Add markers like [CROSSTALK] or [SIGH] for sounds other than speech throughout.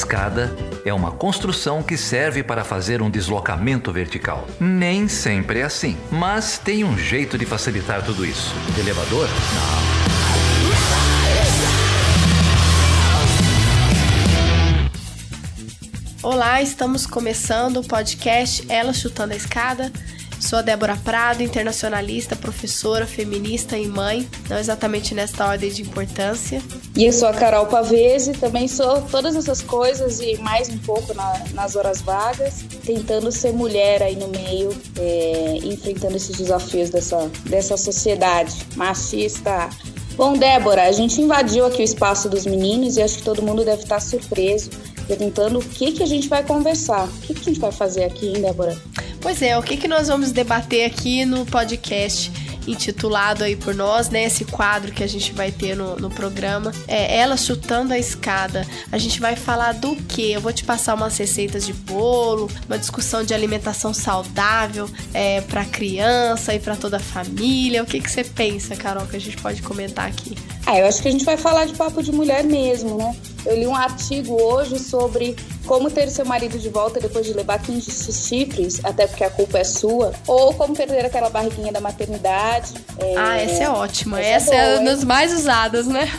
escada é uma construção que serve para fazer um deslocamento vertical. Nem sempre é assim, mas tem um jeito de facilitar tudo isso. Elevador? Não. Olá, estamos começando o podcast Ela Chutando a Escada. Sou a Débora Prado, internacionalista, professora, feminista e mãe, não exatamente nesta ordem de importância. E eu sou a Carol Pavese, também sou todas essas coisas e mais um pouco na, nas horas vagas, tentando ser mulher aí no meio, é, enfrentando esses desafios dessa, dessa sociedade machista. Bom, Débora, a gente invadiu aqui o espaço dos meninos e acho que todo mundo deve estar surpreso perguntando o que, que a gente vai conversar. O que, que a gente vai fazer aqui, hein, Débora? Pois é, o que, que nós vamos debater aqui no podcast intitulado aí por nós, né? Esse quadro que a gente vai ter no, no programa. É Ela Chutando a Escada. A gente vai falar do que? Eu vou te passar umas receitas de bolo, uma discussão de alimentação saudável é, para criança e para toda a família. O que, que você pensa, Carol, que a gente pode comentar aqui? Ah, eu acho que a gente vai falar de papo de mulher mesmo, né? Eu li um artigo hoje sobre como ter seu marido de volta depois de levar 15 chifres, até porque a culpa é sua, ou como perder aquela barriguinha da maternidade. É... Ah, essa é ótima. Essa, essa é, uma das mais usadas, né?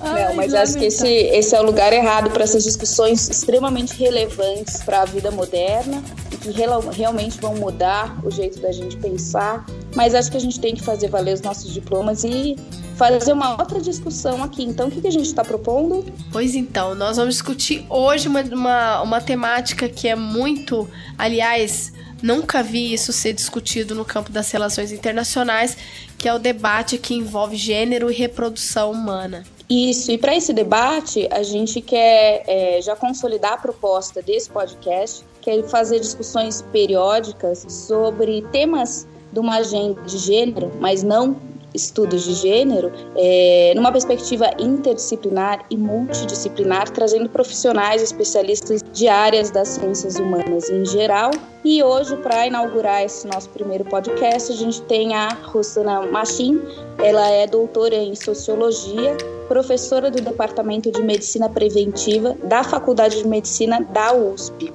Não, mas acho que esse, esse é o lugar errado para essas discussões extremamente relevantes para a vida moderna e que realmente vão mudar o jeito da gente pensar. Mas acho que a gente tem que fazer valer os nossos diplomas e fazer uma outra discussão aqui. Então, o que, que a gente está propondo? Pois então, nós vamos discutir hoje uma, uma, uma temática que é muito, aliás, nunca vi isso ser discutido no campo das relações internacionais, que é o debate que envolve gênero e reprodução humana. Isso, e para esse debate, a gente quer é, já consolidar a proposta desse podcast, que é fazer discussões periódicas sobre temas de uma agenda de gênero, mas não estudos de gênero, é, numa perspectiva interdisciplinar e multidisciplinar, trazendo profissionais especialistas de áreas das ciências humanas em geral. E hoje, para inaugurar esse nosso primeiro podcast, a gente tem a Rosana Machin. Ela é doutora em sociologia, professora do Departamento de Medicina Preventiva da Faculdade de Medicina da USP.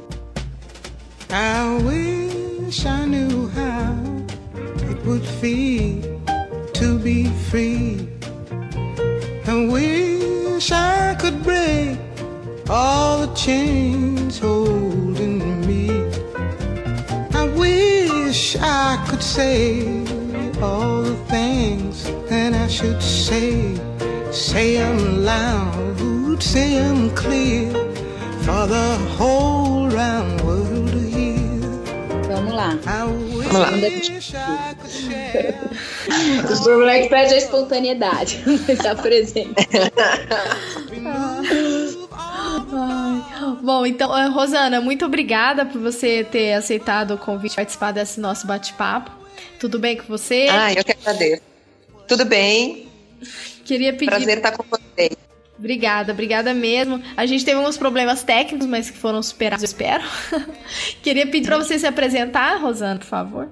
I wish I knew how it would feel to be free. I wish I could break all the chains holding me. I wish I could say all the things that I should say. Say them loud, say them clear for the whole round world to hear. Vamos lá. Vamos lá. [LAUGHS] o problema é que perde a espontaneidade. Está [LAUGHS] presente. Bom, então, eh, Rosana, muito obrigada por você ter aceitado o convite participar desse nosso bate-papo. Tudo bem com você? Ah, eu que agradeço. Tudo bem. Queria pedir. Prazer estar com você. Obrigada, obrigada mesmo. A gente teve uns problemas técnicos, mas que foram superados, eu espero. [LAUGHS] Queria pedir para você se apresentar, Rosana, por favor.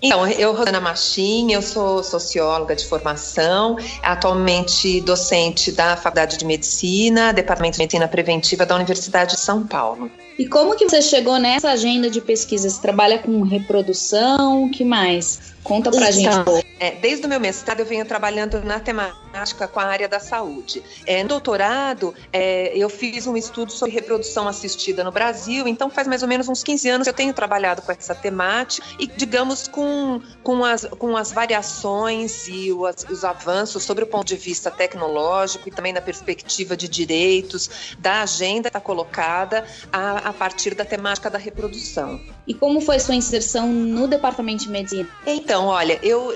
Então, eu, Rosana Machim, eu sou socióloga de formação, atualmente docente da Faculdade de Medicina, Departamento de Medicina Preventiva da Universidade de São Paulo. E como que você chegou nessa agenda de pesquisa? Você trabalha com reprodução, o que mais? Conta pra então, gente. É, desde o meu mestrado eu venho trabalhando na temática com a área da saúde. É, no doutorado, é, eu fiz um estudo sobre reprodução assistida no Brasil, então faz mais ou menos uns 15 anos que eu tenho trabalhado com essa temática e, digamos, com, com, as, com as variações e os, os avanços sobre o ponto de vista tecnológico e também na perspectiva de direitos da agenda que está colocada a, a partir da temática da reprodução. E como foi sua inserção no departamento de medicina? Então, olha, eu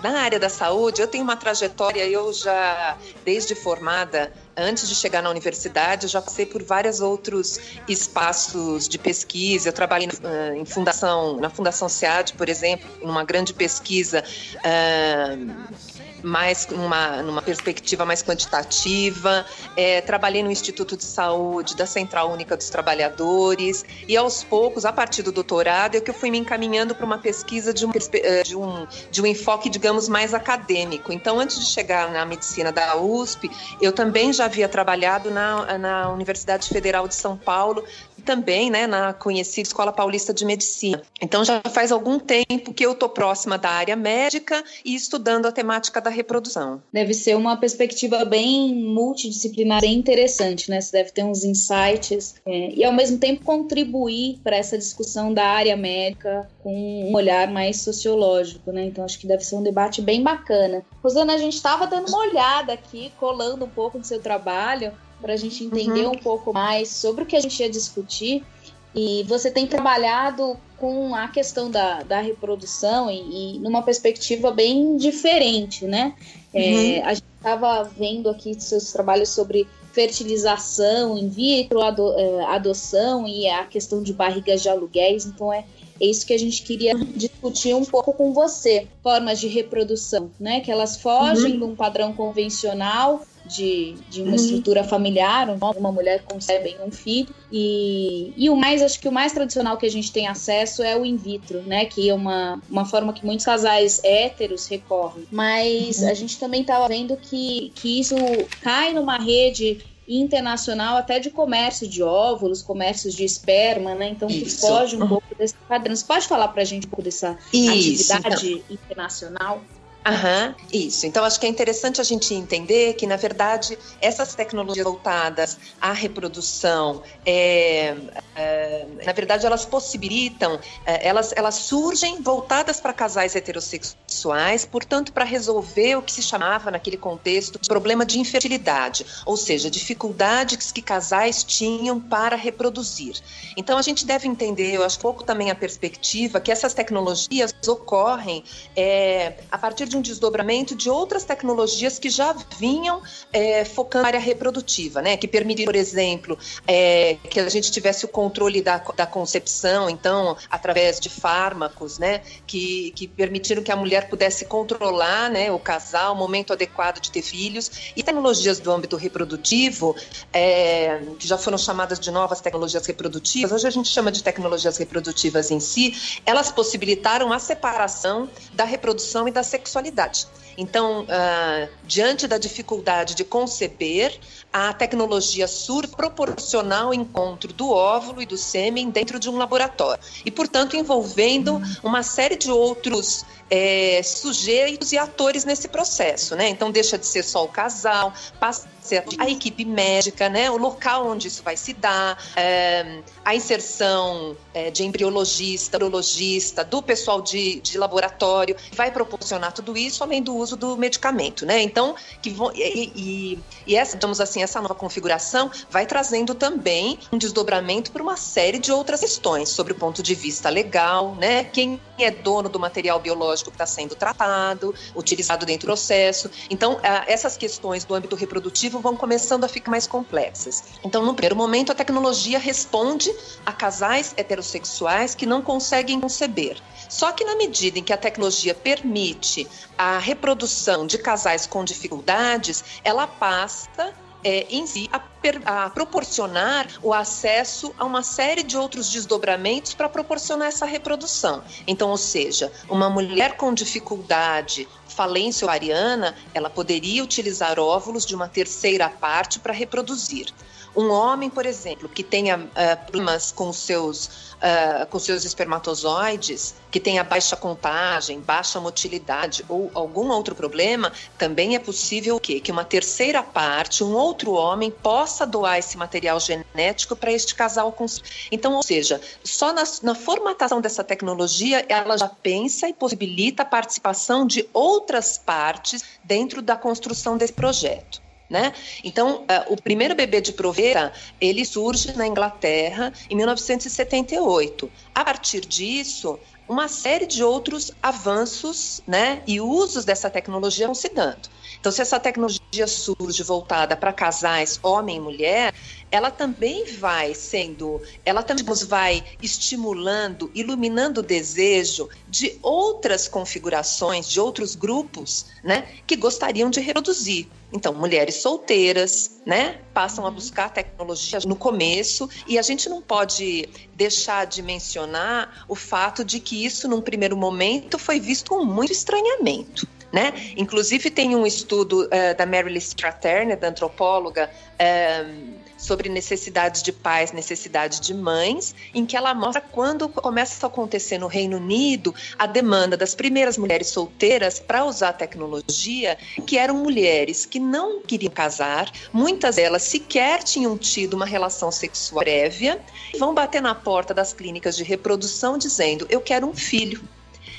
na área da saúde, eu tenho uma trajetória, eu já desde formada, antes de chegar na universidade, eu já passei por vários outros espaços de pesquisa. Eu trabalhei uh, em fundação, na Fundação SEAD, por exemplo, numa grande pesquisa uh, mais numa, numa perspectiva mais quantitativa. É, trabalhei no Instituto de Saúde da Central Única dos Trabalhadores e aos poucos, a partir do doutorado, é que eu fui me encaminhando para uma pesquisa de um, eh, de, um, de um enfoque, digamos, mais acadêmico. Então, antes de chegar na medicina da USP, eu também já havia trabalhado na, na Universidade Federal de São Paulo, também né, na conhecida Escola Paulista de Medicina. Então já faz algum tempo que eu estou próxima da área médica e estudando a temática da reprodução. Deve ser uma perspectiva bem multidisciplinar, bem interessante, né? Você deve ter uns insights é, e ao mesmo tempo contribuir para essa discussão da área médica com um olhar mais sociológico, né? Então acho que deve ser um debate bem bacana. Rosana, a gente estava dando uma olhada aqui, colando um pouco do seu trabalho para a gente entender uhum. um pouco mais sobre o que a gente ia discutir. E você tem trabalhado com a questão da, da reprodução e, e numa perspectiva bem diferente, né? É, uhum. É, a gente estava vendo aqui seus trabalhos sobre fertilização in vitro, ado, é, adoção e a questão de barrigas de aluguéis. Então é, é isso que a gente queria discutir um pouco com você. Formas de reprodução, né? Que elas fogem uhum. de um padrão convencional de, de uma uhum. estrutura familiar, uma mulher concebe um filho. E, e o mais, acho que o mais tradicional que a gente tem acesso é o in vitro, né? Que é uma, uma forma que muitos casais héteros recorrem. Mas uhum. a gente também estava vendo que, que isso cai numa rede internacional até de comércio de óvulos, comércios de esperma, né? Então que foge um pouco desse padrão. Você pode falar para a gente um pouco dessa Isso, atividade então. internacional? Aham, isso. Então, acho que é interessante a gente entender que, na verdade, essas tecnologias voltadas à reprodução, é, na verdade, elas possibilitam, é, elas, elas surgem voltadas para casais heterossexuais, portanto, para resolver o que se chamava, naquele contexto, problema de infertilidade, ou seja, dificuldades que casais tinham para reproduzir. Então, a gente deve entender, eu acho pouco também a perspectiva, que essas tecnologias ocorrem é, a partir de de um desdobramento de outras tecnologias que já vinham é, focando na área reprodutiva, né? Que permitiram, por exemplo, é, que a gente tivesse o controle da, da concepção, então, através de fármacos, né? Que, que permitiram que a mulher pudesse controlar, né? O casal, o momento adequado de ter filhos. E tecnologias do âmbito reprodutivo, é, que já foram chamadas de novas tecnologias reprodutivas, hoje a gente chama de tecnologias reprodutivas em si, elas possibilitaram a separação da reprodução e da sexualidade. Então, uh, diante da dificuldade de conceber, a tecnologia surge proporcional ao encontro do óvulo e do sêmen dentro de um laboratório. E, portanto, envolvendo uma série de outros é, sujeitos e atores nesse processo, né? Então deixa de ser só o casal, passa a ser a equipe médica, né? O local onde isso vai se dar, é, a inserção é, de embriologista, urologista, do pessoal de, de laboratório, vai proporcionar tudo isso, além do uso do medicamento, né? Então, que vão, e, e, e essa, digamos assim, essa nova configuração vai trazendo também um desdobramento para uma série de outras questões sobre o ponto de vista legal, né? Quem é dono do material biológico que está sendo tratado, utilizado dentro do processo. Então, essas questões do âmbito reprodutivo vão começando a ficar mais complexas. Então, no primeiro momento, a tecnologia responde a casais heterossexuais que não conseguem conceber. Só que na medida em que a tecnologia permite a reprodução de casais com dificuldades, ela passa é, em si a, a, proporcionar o acesso a uma série de outros desdobramentos para proporcionar essa reprodução. Então, ou seja, uma mulher com dificuldade, falência ovariana, ela poderia utilizar óvulos de uma terceira parte para reproduzir. Um homem, por exemplo, que tenha uh, problemas com seus uh, com seus espermatozoides, que tenha baixa contagem, baixa motilidade ou algum outro problema, também é possível o quê? Que uma terceira parte, um outro homem, possa doar esse material genético para este casal. Com... Então, ou seja, só na, na formatação dessa tecnologia, ela já pensa e possibilita a participação de outras partes dentro da construção desse projeto. Né? Então, uh, o primeiro bebê de proveta, ele surge na Inglaterra em 1978. A partir disso, uma série de outros avanços né, e usos dessa tecnologia vão se dando. Então, se essa tecnologia surge voltada para casais, homem e mulher, ela também vai sendo, ela também vai estimulando, iluminando o desejo de outras configurações, de outros grupos, né, que gostariam de reproduzir. Então, mulheres solteiras, né, passam a buscar tecnologia no começo e a gente não pode deixar de mencionar o fato de que isso, num primeiro momento, foi visto com muito estranhamento. Né? Inclusive tem um estudo uh, da Marilyn Straterne, da antropóloga, uh, sobre necessidades de pais, necessidades de mães, em que ela mostra quando começa a acontecer no Reino Unido a demanda das primeiras mulheres solteiras para usar a tecnologia, que eram mulheres que não queriam casar, muitas delas sequer tinham tido uma relação sexual prévia, e vão bater na porta das clínicas de reprodução dizendo: Eu quero um filho.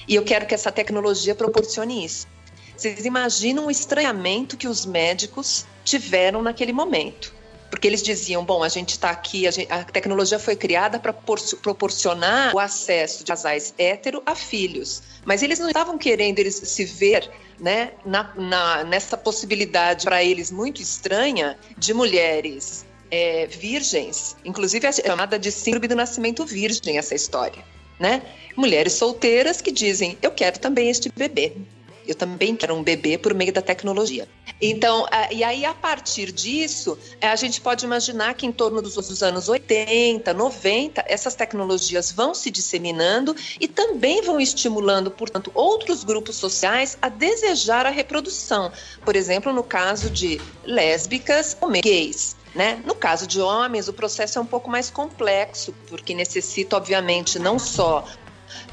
E eu quero que essa tecnologia proporcione isso. Vocês imaginam o estranhamento que os médicos tiveram naquele momento. Porque eles diziam: bom, a gente está aqui, a, gente, a, tecnologia foi criada para proporcionar o acesso de casais hétero a filhos. Mas eles não estavam querendo eles se ver né, na, na, nessa possibilidade para eles muito estranha de mulheres é, virgens, inclusive é chamada de síndrome do nascimento virgem essa história. Né? Mulheres solteiras que dizem: eu quero também este bebê. Eu também quero um bebê por meio da tecnologia. Então, e aí a partir disso, é, a gente pode imaginar que em torno dos, anos 80, 90, essas tecnologias vão se disseminando e também vão estimulando, portanto, outros grupos sociais a desejar a reprodução. Por exemplo, no caso de lésbicas ou gays. Né? No caso de homens, o processo é um pouco mais complexo, porque necessita, obviamente, não só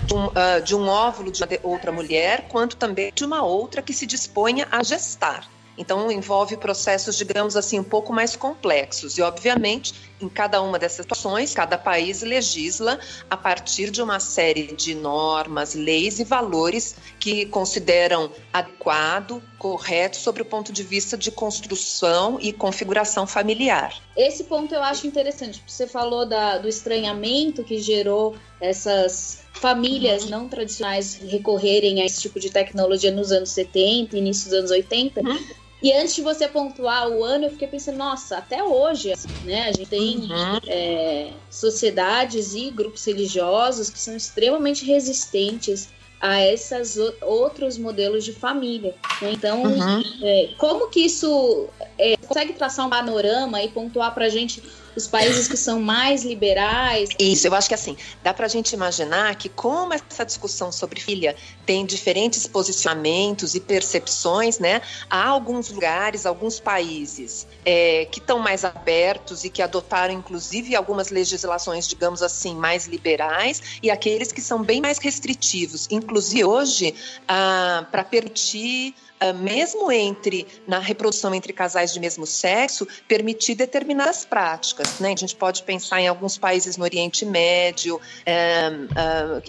de um, uh, de um óvulo de outra mulher, quanto também de uma outra que se disponha a gestar. Então, envolve processos, digamos assim, um pouco mais complexos. E, obviamente, em cada uma dessas situações, cada país legisla a partir de uma série de normas, leis e valores que consideram adequado, correto, sobre o ponto de vista de construção e configuração familiar. Esse ponto eu acho interessante. Você falou da, do estranhamento que gerou essas famílias não tradicionais recorrerem a esse tipo de tecnologia nos anos 70, início dos anos 80. Uhum. E antes de você pontuar o ano, eu fiquei pensando, nossa, até hoje, né? A gente tem uhum. é, sociedades e grupos religiosos que são extremamente resistentes a esses outros modelos de família. Né? Então, uhum. é, como que isso é, consegue traçar um panorama e pontuar para a gente os países que são mais liberais. Isso, eu acho que assim, dá para a gente imaginar que como essa discussão sobre filha tem diferentes posicionamentos e percepções, né? Há alguns lugares, alguns países é, que estão mais abertos e que adotaram, inclusive, algumas legislações, digamos assim, mais liberais, e aqueles que são bem mais restritivos, inclusive hoje, ah, para permitir mesmo entre na reprodução entre casais de mesmo sexo, permitir determinadas práticas. Né? A gente pode pensar em alguns países no Oriente Médio é,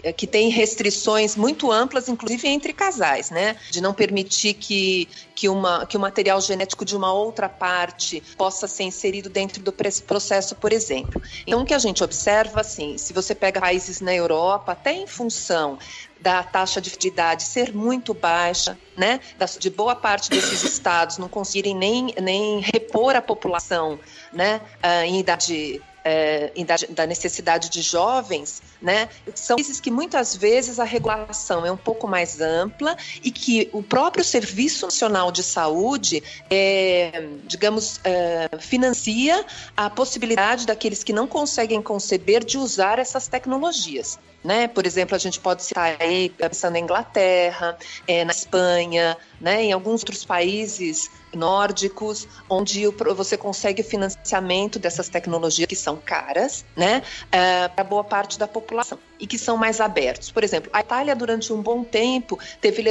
é, que têm restrições muito amplas, inclusive entre casais, né? de não permitir que, que, uma, que o material genético de uma outra parte possa ser inserido dentro do processo, por exemplo. Então, o que a gente observa, assim, se você pega países na Europa, até em função da taxa de idade ser muito baixa, né? De boa parte desses estados não conseguirem nem, nem repor a população, né? Uh, em idade é, da necessidade de jovens, né, são países que muitas vezes a regulação é um pouco mais ampla e que o próprio Serviço Nacional de Saúde, é, digamos, é, financia a possibilidade daqueles que não conseguem conceber de usar essas tecnologias. Né? Por exemplo, a gente pode citar aí, pensando na Inglaterra, é, na Espanha, né? em alguns outros países nórdicos, onde você consegue o financiamento dessas tecnologias que são caras, né, é, para boa parte da população e que são mais abertos. Por exemplo, a Itália durante um bom tempo teve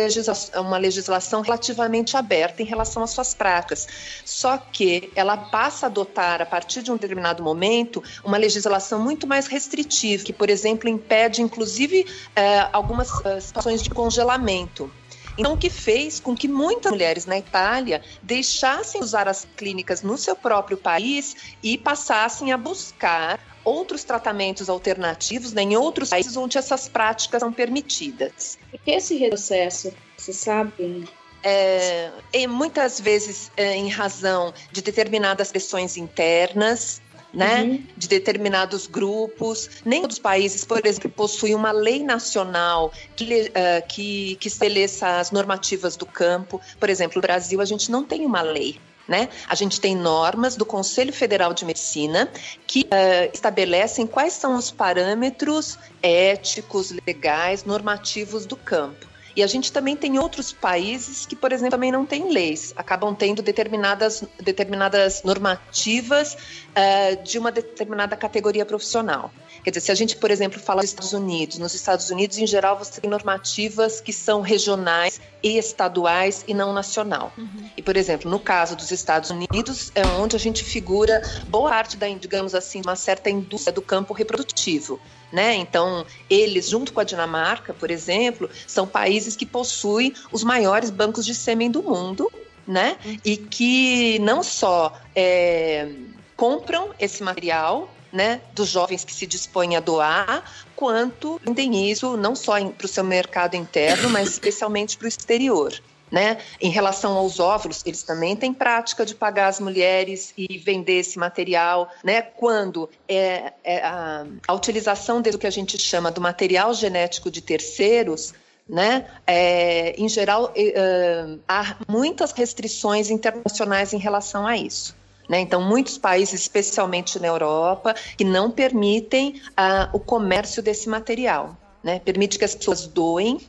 uma legislação relativamente aberta em relação às suas práticas, só que ela passa a adotar a partir de um determinado momento uma legislação muito mais restritiva, que por exemplo impede inclusive é, algumas é, situações de congelamento. Então, o que fez com que muitas mulheres na Itália deixassem usar as clínicas no seu próprio país e passassem a buscar outros tratamentos alternativos né, em outros países onde essas práticas são permitidas. Por que esse retrocesso? Você sabe? É, e muitas vezes é, em razão de determinadas pressões internas, né, uhum. de determinados grupos. Nem todos os países, por exemplo, possuem uma lei nacional que, uh, que, que estabeleça as normativas do campo. Por exemplo, no Brasil, a gente não tem uma lei. Né? A gente tem normas do Conselho Federal de Medicina que uh, estabelecem quais são os parâmetros éticos, legais, normativos do campo. E a gente também tem outros países que, por exemplo, também não têm leis, acabam tendo determinadas, determinadas normativas uh, de uma determinada categoria profissional. Quer dizer, se a gente, por exemplo, fala dos Estados Unidos, nos Estados Unidos, em geral, você tem normativas que são regionais e estaduais e não nacional. Uhum. E, por exemplo, no caso dos Estados Unidos, é onde a gente figura boa parte da, digamos assim, uma certa indústria do campo reprodutivo. Né? Então, eles, junto com a Dinamarca, por exemplo, são países que possuem os maiores bancos de sêmen do mundo, né? Uhum. E que não só é, compram esse material né, dos jovens que se dispõem a doar, quanto vendem isso não só para o seu mercado interno, mas especialmente para o exterior. Né? Em relação aos óvulos, eles também têm prática de pagar as mulheres e vender esse material, né? Quando é, é a, a, utilização do que a gente chama do material genético de terceiros, né? É, em geral, é, há muitas restrições internacionais em relação a isso. Né? Então, muitos países, especialmente na Europa, que não permitem ah, o comércio desse material. Né? Permite que as pessoas doem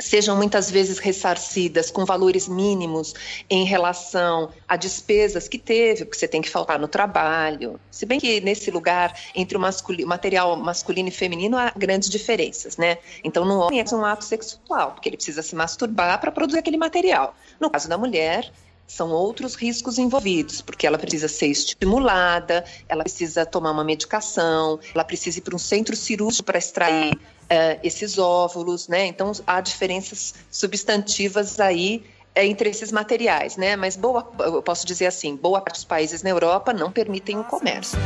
sejam muitas vezes ressarcidas com valores mínimos em relação a despesas que teve, porque você tem que faltar no trabalho. Se bem que nesse lugar, entre o masculino, material masculino e feminino, há grandes diferenças, né? Então, no homem é um ato sexual, porque ele precisa se masturbar para produzir aquele material. No caso da mulher, são outros riscos envolvidos, porque ela precisa ser estimulada, ela precisa tomar uma medicação, ela precisa ir para um centro cirúrgico para extrair uh, esses óvulos, né? Então há diferenças substantivas aí uh, entre esses materiais, né? Mas boa, eu posso dizer assim, boa parte dos países na Europa não permitem o comércio.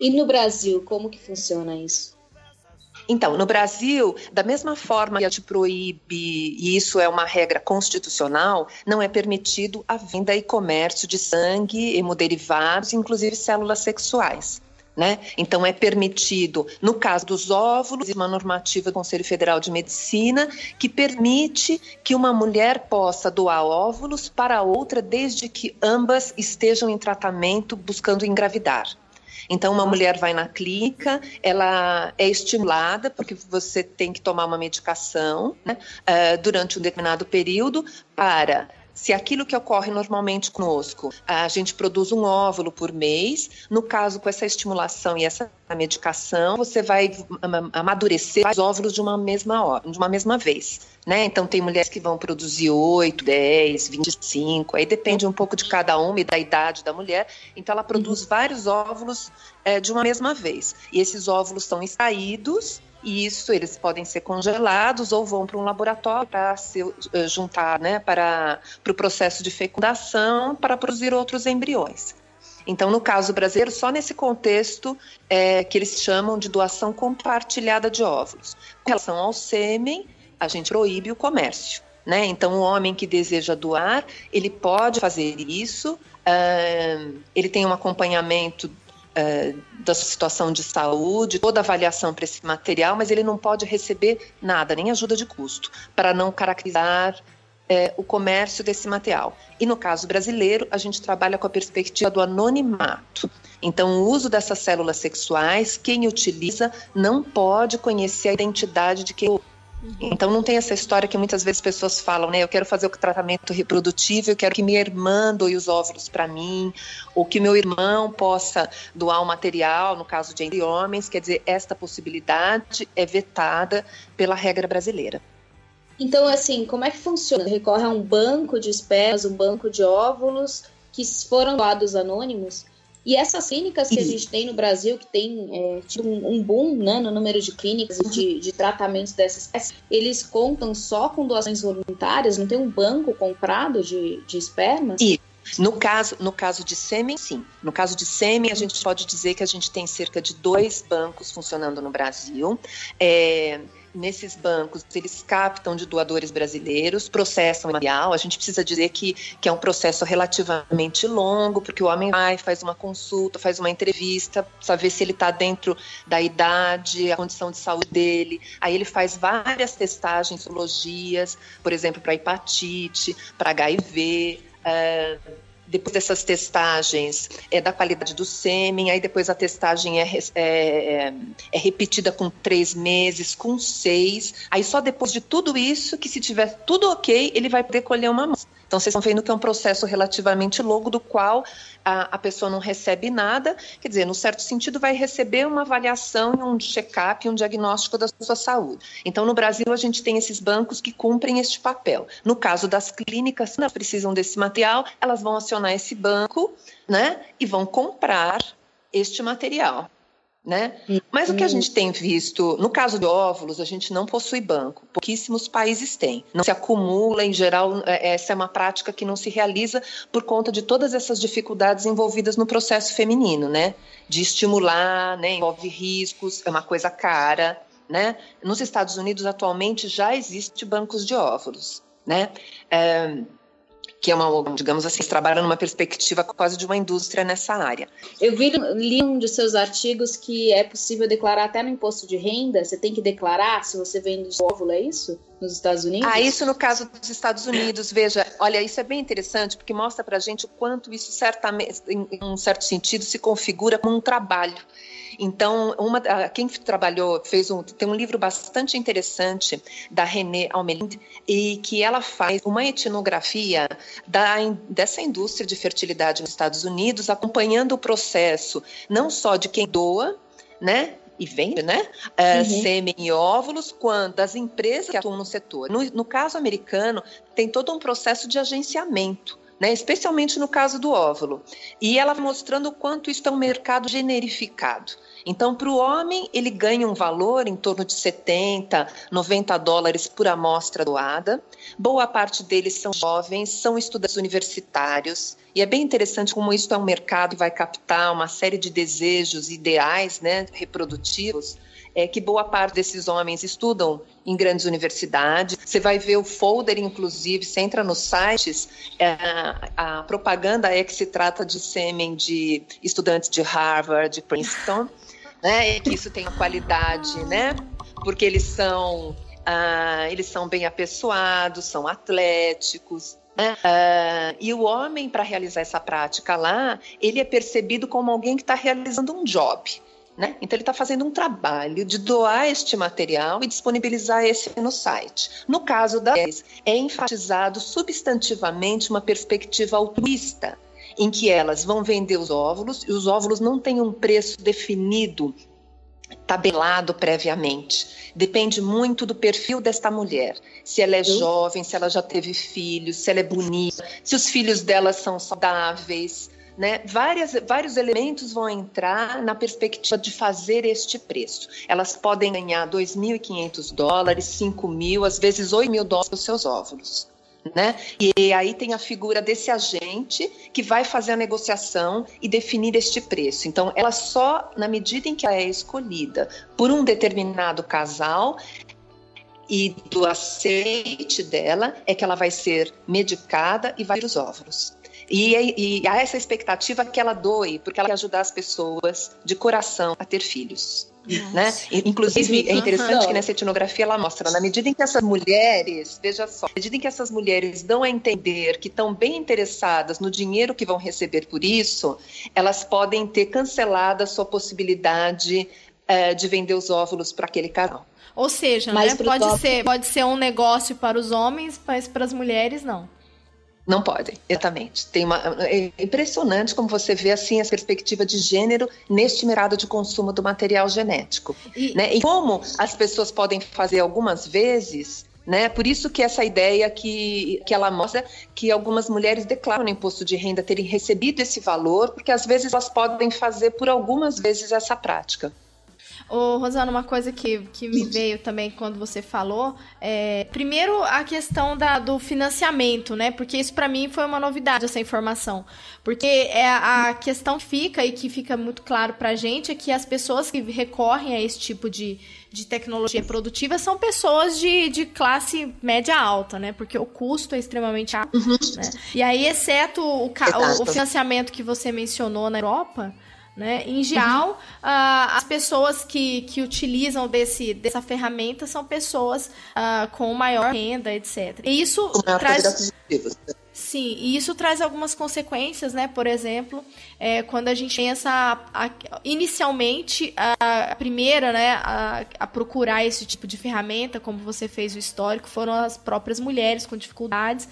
E no Brasil, como que funciona isso? Então, no Brasil, da mesma forma que a gente proíbe, e isso é uma regra constitucional, não é permitido a venda e comércio de sangue, hemoderivados, inclusive células sexuais. Né? Então, é permitido, no caso dos óvulos, uma normativa do Conselho Federal de Medicina que permite que uma mulher possa doar óvulos para outra desde que ambas estejam em tratamento buscando engravidar. Então, uma mulher vai na clínica, ela é estimulada, porque você tem que tomar uma medicação né, uh, durante um determinado período para se aquilo que ocorre normalmente conosco, a gente produz um óvulo por mês, no caso com essa estimulação e essa medicação, você vai amadurecer os óvulos de uma mesma hora, de uma mesma vez. Né? Então tem mulheres que vão produzir 8, 10, 25, aí depende um pouco de cada uma e da idade da mulher. Então ela produz vários óvulos é, de uma mesma vez. E esses óvulos são extraídos e isso eles podem ser congelados ou vão para um laboratório para se uh, juntar né, para, para o processo de fecundação para produzir outros embriões. Então, no caso brasileiro, só nesse contexto é, que eles chamam de doação compartilhada de óvulos. Com relação ao sêmen, a gente proíbe o comércio. Né? Então, o homem que deseja doar, ele pode fazer isso, uh, ele tem um acompanhamento é, da sua situação de saúde, toda avaliação para esse material, mas ele não pode receber nada, nem ajuda de custo, para não caracterizar é, o comércio desse material. E no caso brasileiro, a gente trabalha com a perspectiva do anonimato. Então, o uso dessas células sexuais, quem utiliza não pode conhecer a identidade de quem então não tem essa história que muitas vezes pessoas falam, né? Eu quero fazer o tratamento reprodutivo, eu quero que minha irmã doe os óvulos para mim, ou que meu irmão possa doar o material, no caso de homens. Quer dizer, esta possibilidade é vetada pela regra brasileira. Então, assim, como é que funciona? Recorre a um banco de espermas, um banco de óvulos que foram doados anônimos? E essas clínicas que a gente tem no Brasil, que tem é, tido um, um, boom né, no número de clínicas e de, de tratamentos dessas espécies, eles contam só com doações voluntárias? Não tem um banco comprado de, de espermas? E no caso, no caso de sêmen, sim. No caso de sêmen, a gente pode dizer que a gente tem cerca de dois bancos funcionando no Brasil. É, nesses bancos, eles captam de doadores brasileiros, processam material. A gente precisa dizer que, que é um processo relativamente longo, porque o homem vai, faz uma consulta, faz uma entrevista, saber se ele está dentro da idade, a condição de saúde dele. Aí ele faz várias testagens, sorologias, por exemplo, para hepatite, para HIV. Uh, depois dessas testagens é da qualidade do sêmen, aí depois a testagem é, é, é, é, repetida com três meses, com seis, aí só depois de tudo isso, que se tiver tudo ok, ele vai poder colher uma amostra. Então, vocês estão vendo que é um processo relativamente longo, do qual a, a pessoa não recebe nada, quer dizer, no certo sentido, vai receber uma avaliação, um check-up, um diagnóstico da sua saúde. Então, no Brasil, a gente tem esses bancos que cumprem este papel. No caso das clínicas, se elas precisam desse material, elas vão acionar esse banco né, e vão comprar este material. Né? Mas o que a gente tem visto, no caso de óvulos, a gente não possui banco, pouquíssimos países têm. Não se acumula, em geral, é, essa é uma prática que não se realiza por conta de todas essas dificuldades envolvidas no processo feminino, né? De estimular, né? envolve riscos, é uma coisa cara. Né? Nos Estados Unidos, atualmente, já existe bancos de óvulos. Né? É, que é uma, digamos assim, trabalha numa perspectiva quase de uma indústria nessa área. Eu vi, li um de seus artigos que é possível declarar até no imposto de renda, você tem que declarar se você vende óvulo, é isso? Nos Estados Unidos? Ah, isso no caso dos Estados Unidos, veja, olha, isso é bem interessante, porque mostra pra gente o quanto isso certamente, em um certo sentido, se configura como um trabalho. Então, uma, quem trabalhou, fez um, tem um livro bastante interessante da René Almelind, e que ela faz uma etnografia da, dessa indústria de fertilidade nos Estados Unidos, acompanhando o processo não só de quem doa, né, e vende, né? Uh, uhum. Sêmen e óvulos, quando as empresas que atuam no setor. No, no, caso americano, tem todo um processo de agenciamento né, especialmente no caso do óvulo. E ela mostrando o quanto isso é um mercado generificado. Então, para o homem, ele ganha um valor em torno de 70, 90 dólares por amostra doada. Boa parte deles são jovens, são estudantes universitários. E é bem interessante como isso é um mercado que vai captar uma série de desejos, ideais né, reprodutivos é que boa parte desses homens estudam em grandes universidades. Você vai ver o folder, inclusive, você entra nos sites, é, a propaganda é que se trata de sêmen de estudantes de Harvard, de Princeton, [LAUGHS] né? E que isso tem uma qualidade, né? Porque eles são ah, eles são bem apessoados, são atléticos, Uh, e o homem, para realizar essa prática lá, ele é percebido como alguém que está realizando um job. Né? Então, ele está fazendo um trabalho de doar este material e disponibilizar esse no site. No caso da é enfatizado substantivamente uma perspectiva altruísta, em que elas vão vender os óvulos e os óvulos não têm um preço definido tabelado previamente. Depende muito do perfil desta mulher. Se ela é jovem, se ela já teve filhos, se ela é bonita, se os filhos dela são saudáveis, né? Várias, vários elementos vão entrar na perspectiva de fazer este preço. Elas podem ganhar 2.500 dólares, 5 mil, às vezes 8 mil dólares pelos seus óvulos. Né? E aí tem a figura desse agente que vai fazer a negociação e definir este preço. Então, ela só, na medida em que ela é escolhida por um determinado casal, e do aceite dela é que ela vai ser medicada e vai ter os óvulos. E, e há essa expectativa que ela doe, porque ela quer ajudar as pessoas de coração a ter filhos. Né? Inclusive, é interessante uhum. que nessa etnografia ela mostra, na medida em que essas mulheres, veja só, na medida em que essas mulheres dão a entender que estão bem interessadas no dinheiro que vão receber por isso, elas podem ter cancelado a sua possibilidade é, de vender os óvulos para aquele casal. Ou seja, né, pode, ser, pode ser um negócio para os homens, mas para as mulheres não. Não podem, exatamente. Tem uma, é impressionante como você vê assim a perspectiva de gênero neste mercado de consumo do material genético. E, né? e como as pessoas podem fazer algumas vezes né? Por isso que essa ideia que, que ela mostra que algumas mulheres declaram no imposto de renda terem recebido esse valor, porque às vezes elas podem fazer por algumas vezes essa prática. Ô, Rosana, uma coisa que, que me veio também quando você falou, é, primeiro a questão da, do financiamento, né? Porque isso para mim foi uma novidade, essa informação. Porque é a questão fica, e que fica muito claro pra gente, é que as pessoas que recorrem a esse tipo de, de tecnologia produtiva são pessoas de, de classe média alta, né? Porque o custo é extremamente alto. Uhum. Né? E aí, exceto o, o, o financiamento que você mencionou na Europa, né? Em geral, uhum. uh, as pessoas que, que utilizam desse, dessa ferramenta são pessoas uh, com maior renda, etc. E isso traz. Sim, e isso traz algumas consequências, né? Por exemplo, é, quando a gente pensa a, a, inicialmente a, a, primeira, né, a procurar esse tipo de ferramenta, como você fez o histórico, foram as próprias mulheres com dificuldades.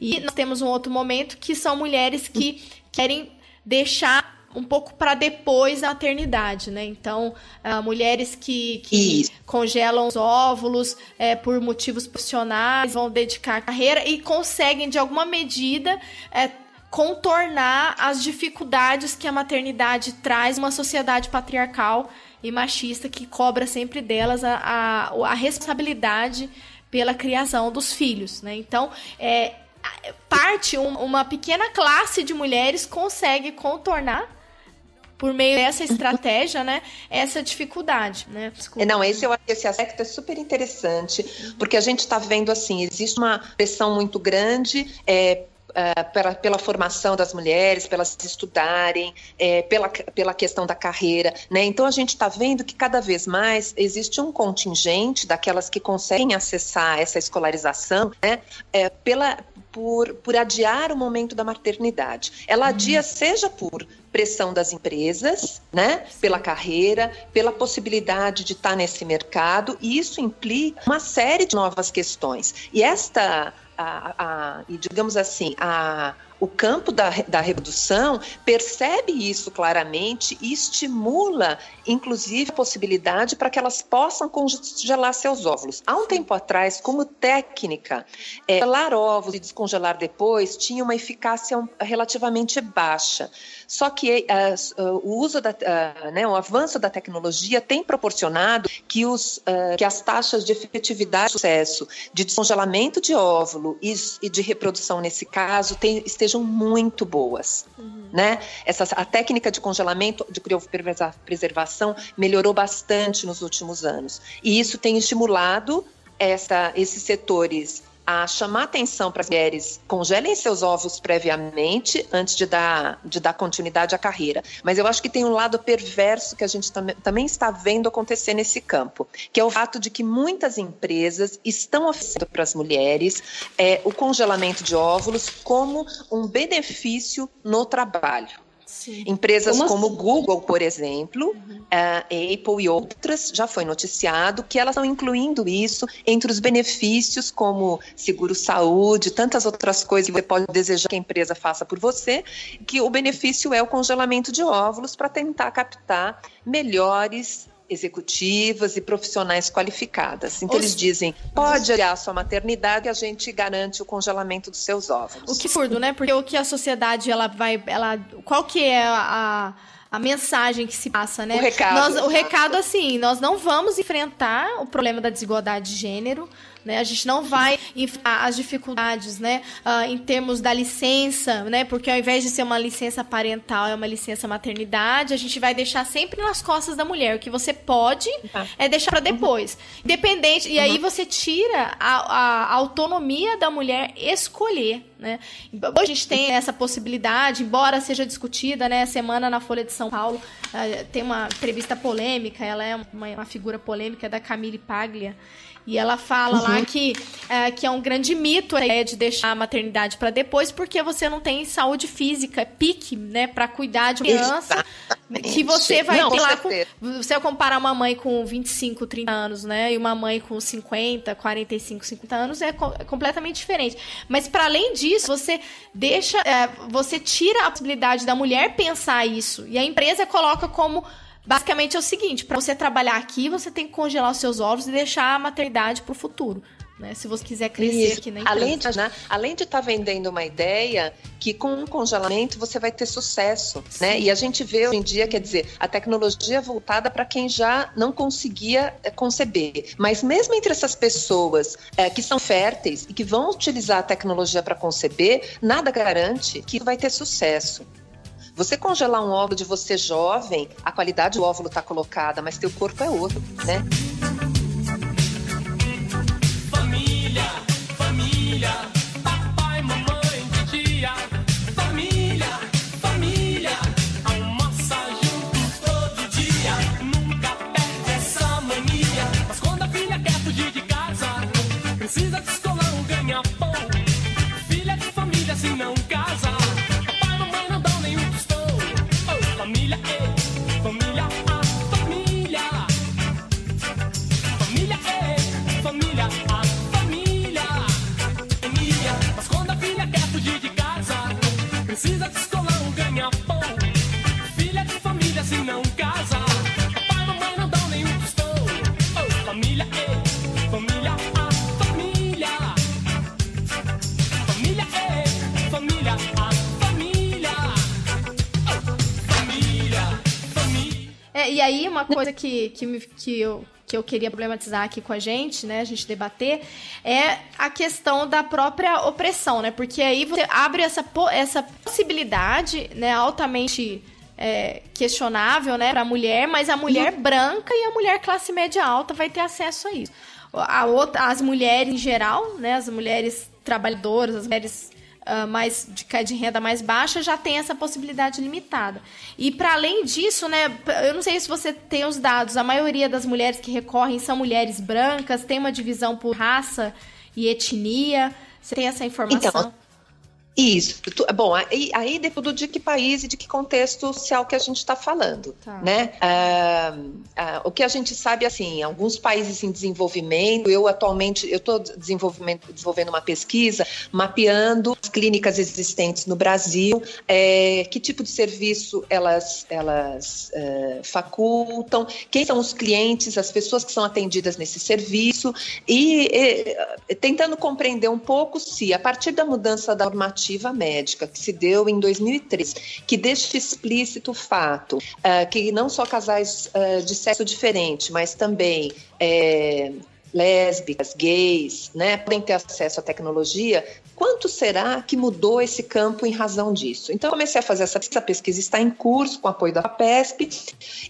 E nós temos um outro momento que são mulheres que querem deixar um pouco para depois da maternidade, né? Então, uh, mulheres que, que congelam os óvulos é, por motivos profissionais vão dedicar a carreira e conseguem, de alguma medida, é, contornar as dificuldades que a maternidade traz uma sociedade patriarcal e machista que cobra sempre delas a, a, a responsabilidade pela criação dos filhos, né? Então, é, parte, um, uma pequena classe de mulheres consegue contornar por meio dessa estratégia, né, essa dificuldade, né? Desculpa. Não, esse eu esse aspecto é super interessante, porque a gente está vendo assim, existe uma pressão muito grande é, Uh, pela, pela, formação das mulheres, pelas estudarem, é, pela, pela questão da carreira. Né? Então, a gente está vendo que cada vez mais existe um contingente daquelas que conseguem acessar essa escolarização né? É, pela, por, por adiar o momento da maternidade. Ela adia, seja por pressão das empresas, né, pela carreira, pela possibilidade de estar nesse mercado, e isso implica uma série de novas questões. E esta, a, a, e digamos assim, a o campo da, da reprodução percebe isso claramente e estimula, inclusive, a possibilidade para que elas possam congelar seus óvulos. Há um tempo atrás, como técnica, é, congelar óvulos e descongelar depois tinha uma eficácia relativamente baixa. Só que uh, o uso da, uh, né, o avanço da tecnologia tem proporcionado que, os, que as taxas de efetividade de sucesso de descongelamento de óvulo e, e de reprodução nesse caso tem, estejam muito boas, uhum. né? Essa, a técnica de congelamento, de criopreservação melhorou bastante nos últimos anos. E isso tem estimulado essa, esses setores a chamar atenção para as mulheres congelem seus ovos previamente antes de dar, de dar continuidade à carreira. Mas eu acho que tem um lado perverso que a gente tam também está vendo acontecer nesse campo, que é o fato de que muitas empresas estão oferecendo para as mulheres é, o congelamento de óvulos como um benefício no trabalho. Sim. Empresas como, como assim? Google, por exemplo, uhum. a Apple e outras, já foi noticiado que elas estão incluindo isso entre os benefícios como seguro-saúde, tantas outras coisas que você pode desejar que a empresa faça por você, que o benefício é o congelamento de óvulos para tentar captar melhores executivas e profissionais qualificadas. Então, Os... eles dizem, pode adiar a sua maternidade e a gente garante o congelamento dos seus óvulos. O que surdo, né? Porque o que a sociedade, ela vai... Ela, qual que é a a mensagem que se passa, né? O recado. Nós, o recado, assim, nós não vamos enfrentar o problema da desigualdade de gênero, né? A gente não vai enfrentar as dificuldades, né? Uh, em termos da licença, né? Porque ao invés de ser uma licença parental, é uma licença maternidade, a gente vai deixar sempre nas costas da mulher. O que você pode tá. é deixar para depois. Uhum. Independente. E uhum. aí você tira a, a, a autonomia da mulher escolher né? Hoje a gente tem essa possibilidade, embora seja discutida, né? Semana na Folha de São Paulo uh, tem uma entrevista polêmica, ela é uma, uma figura polêmica da Camille Paglia, e ela fala uhum. lá que é, que é um grande mito a ideia de deixar a maternidade para depois, porque você não tem saúde física, pique, né, para cuidar de criança. Exatamente. Que você vai não, ter lá. Com, você vai comparar uma mãe com 25, 30 anos, né, e uma mãe com 50, 45, 50 anos, é, co é completamente diferente. Mas para além disso, você deixa. É, você tira a possibilidade da mulher pensar isso. E a empresa coloca como Basicamente é o seguinte: para você trabalhar aqui, você tem que congelar os seus ovos e deixar a maternidade para o futuro. Né, se você quiser crescer Isso. aqui na empresa. Além de né, estar tá vendendo uma ideia que com um congelamento você vai ter sucesso, né? E a gente vê hoje em dia, quer dizer, a tecnologia voltada para quem já não conseguia é, conceber. Mas mesmo entre essas pessoas é, que são férteis e que vão utilizar a tecnologia para conceber, nada garante que vai ter sucesso. Você congelar um óvulo de você jovem, a qualidade do óvulo está colocada, mas teu corpo é outro, né? Que, que, que, eu, que eu queria problematizar aqui com a gente, né, a gente debater, é a questão da própria opressão, né? Porque aí você abre essa, essa possibilidade, né, altamente é, questionável, né, para a mulher, mas a mulher branca e a mulher classe média alta vai ter acesso a isso. A outra, as mulheres em geral, né, as mulheres trabalhadoras, as mulheres uh, mais de, de renda mais baixa já tem essa possibilidade limitada. E para além disso, né, eu não sei se você tem os dados, a maioria das mulheres que recorrem são mulheres brancas, tem uma divisão por raça e etnia. Você tem essa informação? Então, isso. Bom, aí, aí depende de que país e de que contexto social que a gente está falando, tá. né? Ah, ah, o que a gente sabe, assim, alguns países em desenvolvimento, eu atualmente, eu estou desenvolvendo uma pesquisa mapeando as clínicas existentes no Brasil, é, que tipo de serviço elas, elas é, facultam, quem são os clientes, as pessoas que são atendidas nesse serviço e, e tentando compreender um pouco se, a partir da mudança da normativa médica que se deu em 2003, que deixa explícito o fato uh, que não só casais uh, de sexo diferente, mas também é, lésbicas, gays, né, podem ter acesso à tecnologia, quanto será que mudou esse campo em razão disso? Então, comecei a fazer essa, essa pesquisa, está em curso com apoio da PESP,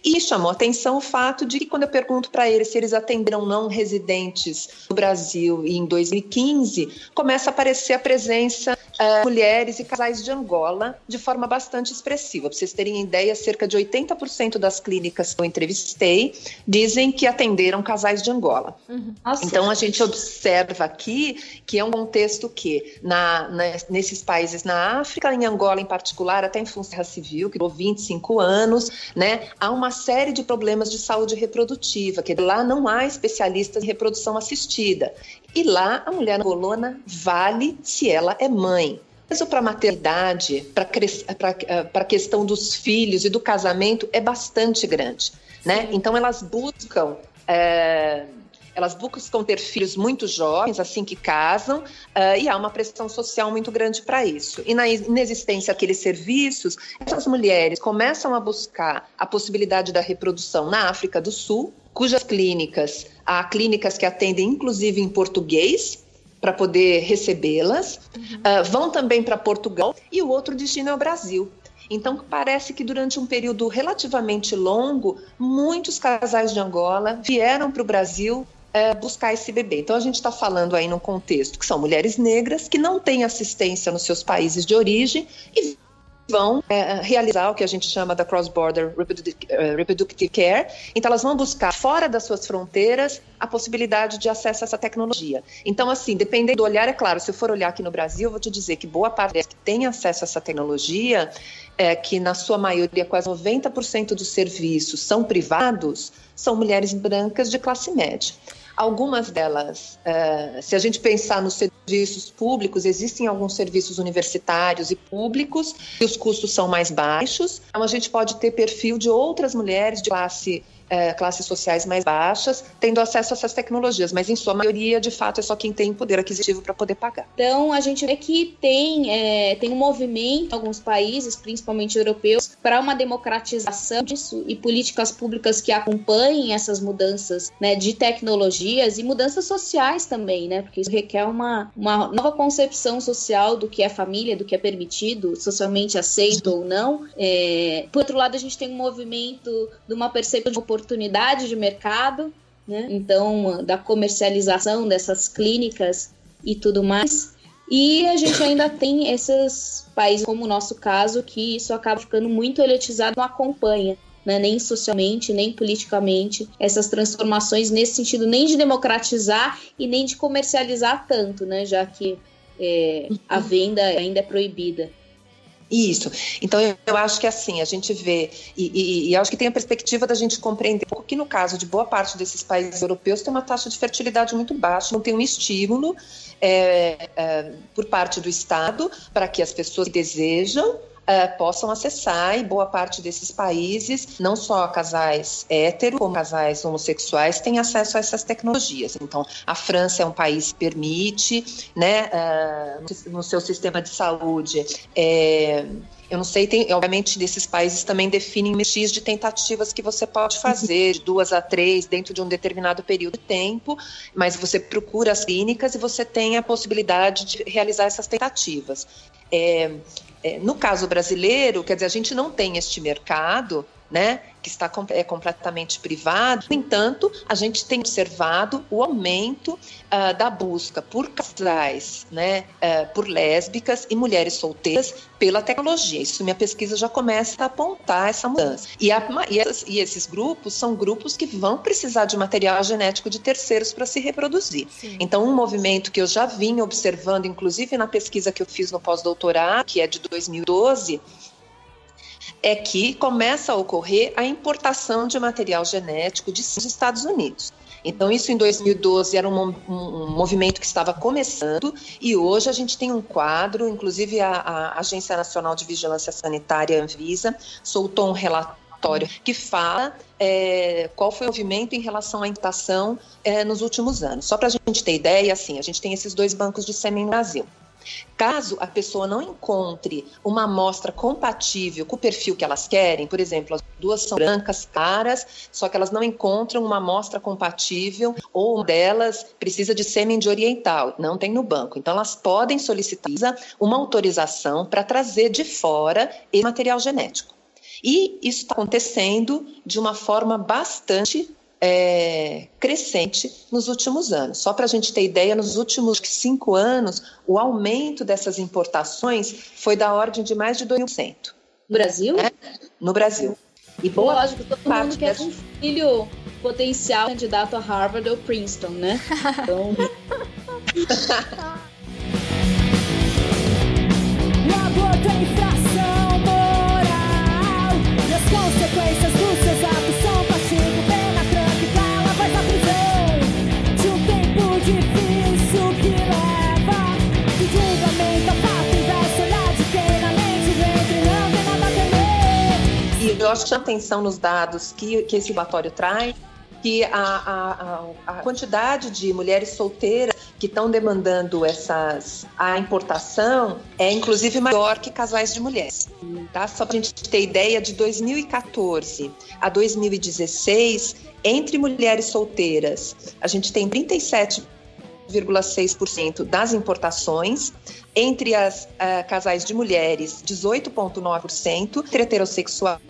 e chamou atenção o fato de que, quando eu pergunto para eles se eles atenderam não residentes no Brasil em 2015, começa a aparecer a presença uh, mulheres e casais de Angola de forma bastante expressiva. Para vocês terem ideia, cerca de 80% das clínicas que eu entrevistei dizem que atenderam casais de Angola. Uhum. Então a gente observa aqui que é um contexto que na, na, nesses países na África, em Angola em particular, até em função civil, que durou 25 anos, né, há uma série de problemas de saúde reprodutiva, que lá não há especialistas em reprodução assistida. E lá a mulher angolana vale se ela é mãe. Mas para a maternidade, para eh, a questão dos filhos e do casamento é bastante grande. Né? Então elas buscam é, elas buscam ter filhos muito jovens, assim que casam, uh, e há uma pressão social muito grande para isso. E na inexistência daqueles serviços, essas mulheres começam a buscar a possibilidade da reprodução na África do Sul, cujas clínicas, há clínicas que atendem inclusive em português, para poder recebê-las, uhum. uh, vão também para Portugal e o outro destino é o Brasil. Então, parece que durante um período relativamente longo, muitos casais de Angola vieram para o Brasil é, buscar esse bebê. Então, a gente está falando aí num contexto que são mulheres negras que não têm assistência nos seus países de origem e vão é, realizar o que a gente chama da cross-border é, reproductive care. Então, elas vão buscar fora das suas fronteiras a possibilidade de acesso a essa tecnologia. Então, assim, dependendo do olhar, é claro, se eu for olhar aqui no Brasil, eu vou te dizer que boa parte que tem acesso a essa tecnologia, é que na sua maioria, quase 90% dos serviços são privados, são mulheres brancas de classe média. Algumas delas, uh, se a gente pensar nos serviços públicos, existem alguns serviços universitários e públicos e os custos são mais baixos. Então, a gente pode ter perfil de outras mulheres de classe é, classes sociais mais baixas, tendo acesso a essas tecnologias, mas em sua maioria, de fato, é só quem tem poder aquisitivo para poder pagar. Então, a gente vê que tem, é, tem um movimento em alguns países, principalmente europeus, para uma democratização disso e políticas públicas que acompanhem essas mudanças né, de tecnologias e mudanças sociais também, né? Porque isso requer uma, uma nova concepção social do que é família, do que é permitido, socialmente aceito ou não. É, por outro lado, a gente tem um movimento de uma percepção de oportunidade de mercado, né? Então, da comercialização dessas clínicas e tudo mais. E a gente ainda tem esses países, como o nosso caso, que isso acaba ficando muito elitizado, não acompanha. Né, nem socialmente, nem politicamente, essas transformações nesse sentido, nem de democratizar e nem de comercializar tanto, né, já que é, a venda ainda é proibida. Isso. Então, eu, eu, acho que assim, a gente vê, e, e, e, acho que tem a perspectiva da gente compreender que no caso de boa parte desses países europeus tem uma taxa de fertilidade muito baixa, não tem um estímulo é, é, por parte do Estado para que as pessoas que desejam uh, possam acessar, e boa parte desses países, não só casais héteros, como casais homossexuais, têm acesso a essas tecnologias. Então, a França é um país que permite, né, uh, no seu sistema de saúde, é, eu não sei, tem, obviamente, desses países também definem X de tentativas que você pode fazer, de duas a três, dentro de um determinado período de tempo, mas você procura as clínicas e você tem a possibilidade de realizar essas tentativas. É, é, no caso brasileiro, quer dizer, a gente não tem este mercado, né, que está é completamente privado. No entanto, a gente tem observado o aumento uh, da busca por casais, né, uh, por lésbicas e mulheres solteiras pela tecnologia. Isso minha pesquisa já começa a apontar essa mudança. E, a, e, essas, e esses grupos são grupos que vão precisar de material genético de terceiros para se reproduzir. Sim. Então, um movimento que eu já vim observando, inclusive na pesquisa que eu fiz no pós-doutorado, que é de 2012, é que começa a ocorrer a importação de material genético dos Estados Unidos. Então, isso em 2012 era um, um, movimento que estava começando, e hoje a gente tem um quadro, inclusive a, a Agência Nacional de Vigilância Sanitária, Anvisa, soltou um relatório que fala é, qual foi o movimento em relação à importação é, nos últimos anos. Só para a gente ter ideia, assim, a gente tem esses dois bancos de sêmen no Brasil. Caso a pessoa não encontre uma amostra compatível com o perfil que elas querem, por exemplo, as duas são brancas, caras, só que elas não encontram uma amostra compatível, ou uma delas precisa de sêmen de oriental, não tem no banco. Então, elas podem solicitar uma autorização para trazer de fora esse material genético. E isso está acontecendo de uma forma bastante é, crescente nos últimos anos. Só para a gente ter ideia, nos últimos cinco anos, o aumento dessas importações foi da ordem de mais de 2%. No Brasil? É, no Brasil. E boa Lógico, todo parte mundo quer um filho potencial candidato a Harvard ou Princeton, né? Então... [LAUGHS] infração moral e as consequências a atenção nos dados que, que esse relatório traz, que a, a, a, quantidade de mulheres solteiras que estão demandando essas a importação é inclusive maior que casais de mulheres. Tá? Só para a gente ter ideia, de 2014 a 2016, entre mulheres solteiras, a gente tem 37,6% das importações, entre as uh, casais de mulheres, 18,9%, entre heterossexuais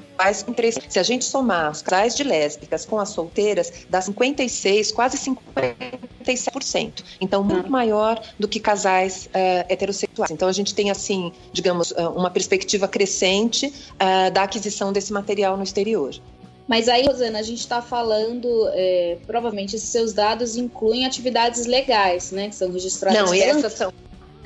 se a gente somar os casais de lésbicas com as solteiras, dá 56, quase 57%. Então, muito maior do que casais uh, heterossexuais. Então, a gente tem, assim, digamos, uh, uma perspectiva crescente uh, da aquisição desse material no exterior. Mas aí, Rosana, a gente está falando, é, provavelmente esses seus dados incluem atividades legais, né? Que são registradas. Não, essas são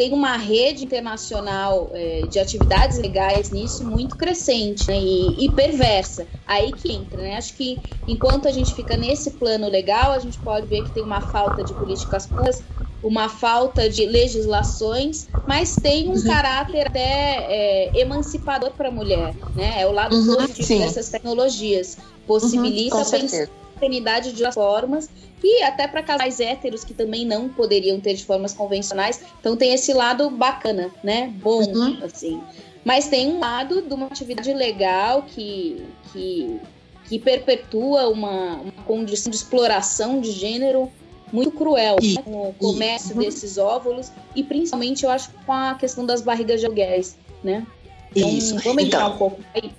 tem uma rede internacional é, de atividades legais nisso muito crescente né, e, e, perversa. Aí que entra, né? Acho que enquanto a gente fica nesse plano legal, a gente pode ver que tem uma falta de políticas públicas, uma falta de legislações, mas tem um uhum. caráter até é, emancipador para a mulher, né? É o lado uhum, positivo sim. dessas tecnologias. Possibilita uhum, pensar maternidade de formas e até para casais héteros que também não poderiam ter de formas convencionais. Então tem esse lado bacana, né? Bom, uhum. assim. Mas tem um lado de uma atividade legal que, que, que perpetua uma, uma condição de exploração de gênero muito cruel né? com o comércio uhum. desses óvulos e principalmente eu acho com a questão das barrigas de aluguéis, né? Então, Isso. Vamos entrar então, um pouco aí.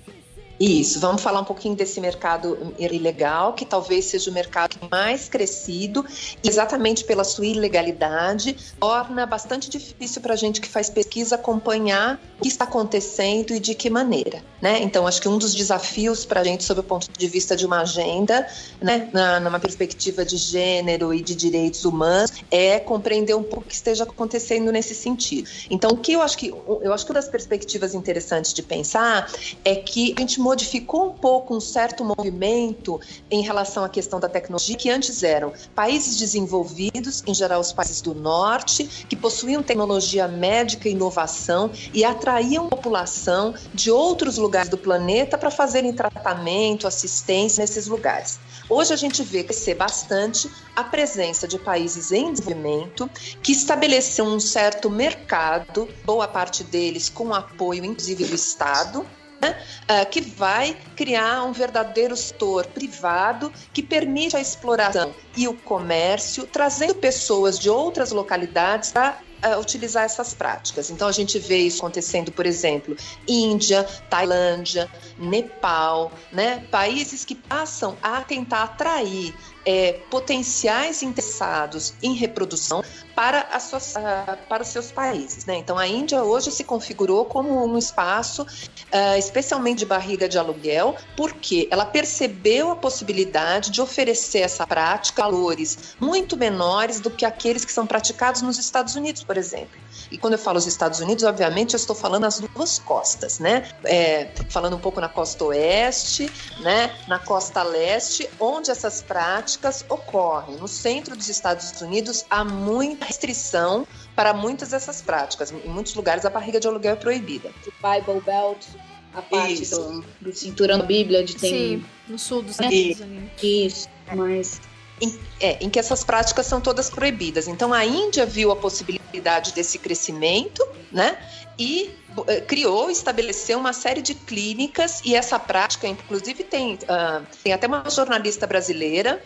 Isso, vamos falar um pouquinho desse mercado ilegal, que talvez seja o mercado mais crescido, exatamente pela sua ilegalidade, torna bastante difícil para a gente que faz pesquisa acompanhar o que está acontecendo e de que maneira. Né? Então, acho que um dos desafios para a gente, sob o ponto de vista de uma agenda, né, na, numa perspectiva de gênero e de direitos humanos, é compreender um pouco o que esteja acontecendo nesse sentido. Então, o que eu acho que eu acho que uma das perspectivas interessantes de pensar é que a gente modificou um pouco um certo movimento em relação à questão da tecnologia, que antes eram países desenvolvidos, em geral os países do norte, que possuíam tecnologia médica e inovação e atraíam população de outros lugares do planeta para fazerem tratamento, assistência nesses lugares. Hoje a gente vê crescer bastante a presença de países em desenvolvimento que estabeleceram um certo mercado, boa parte deles com apoio inclusive do Estado, uh, que vai criar um verdadeiro setor privado que permite a exploração e o comércio, trazendo pessoas de outras localidades para uh, utilizar essas práticas. Então a gente vê isso acontecendo, por exemplo, Índia, Tailândia, Nepal, né? países que passam a tentar atrair é, potenciais interessados em reprodução para, uh, para os seus países. Né? Então, a Índia hoje se configurou como um espaço, uh, especialmente de barriga de aluguel, porque ela percebeu a possibilidade de oferecer essa prática a valores muito menores do que aqueles que são praticados nos Estados Unidos, por exemplo. E quando eu falo os Estados Unidos, obviamente eu estou falando as duas costas, né? É, falando um pouco na costa oeste, né? Na costa leste, onde essas práticas ocorrem. No centro dos Estados Unidos há muita restrição para muitas dessas práticas. Em muitos lugares a barriga de aluguel é proibida. O Bible Belt, a parte do, do cinturão da Bíblia, onde tem. Sim, no sul dos Estados Unidos. Isso, mas em, é, em que essas práticas são todas proibidas. Então a Índia viu a possibilidade desse crescimento, né? E eh, criou, estabeleceu uma série de clínicas e essa prática, inclusive tem, uh, tem até uma jornalista brasileira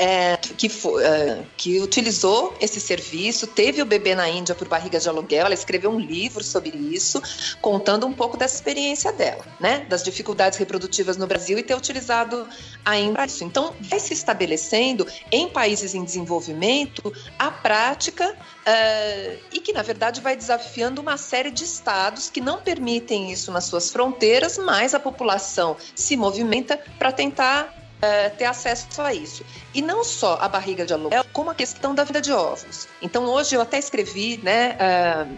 é, que, foi, é, que utilizou esse serviço, teve o bebê na Índia por barriga de aluguel, ela escreveu um livro sobre isso, contando um pouco dessa experiência dela, né? Das dificuldades reprodutivas no Brasil e ter utilizado ainda isso. Então, vai se estabelecendo em países em desenvolvimento a prática uh, e que, na verdade, vai desafiando uma série de estados que não permitem isso nas suas fronteiras, mas a população se movimenta para tentar ter acesso a isso. E não só a barriga de aluguel, como a questão da venda de ovos. Então, hoje eu até escrevi né,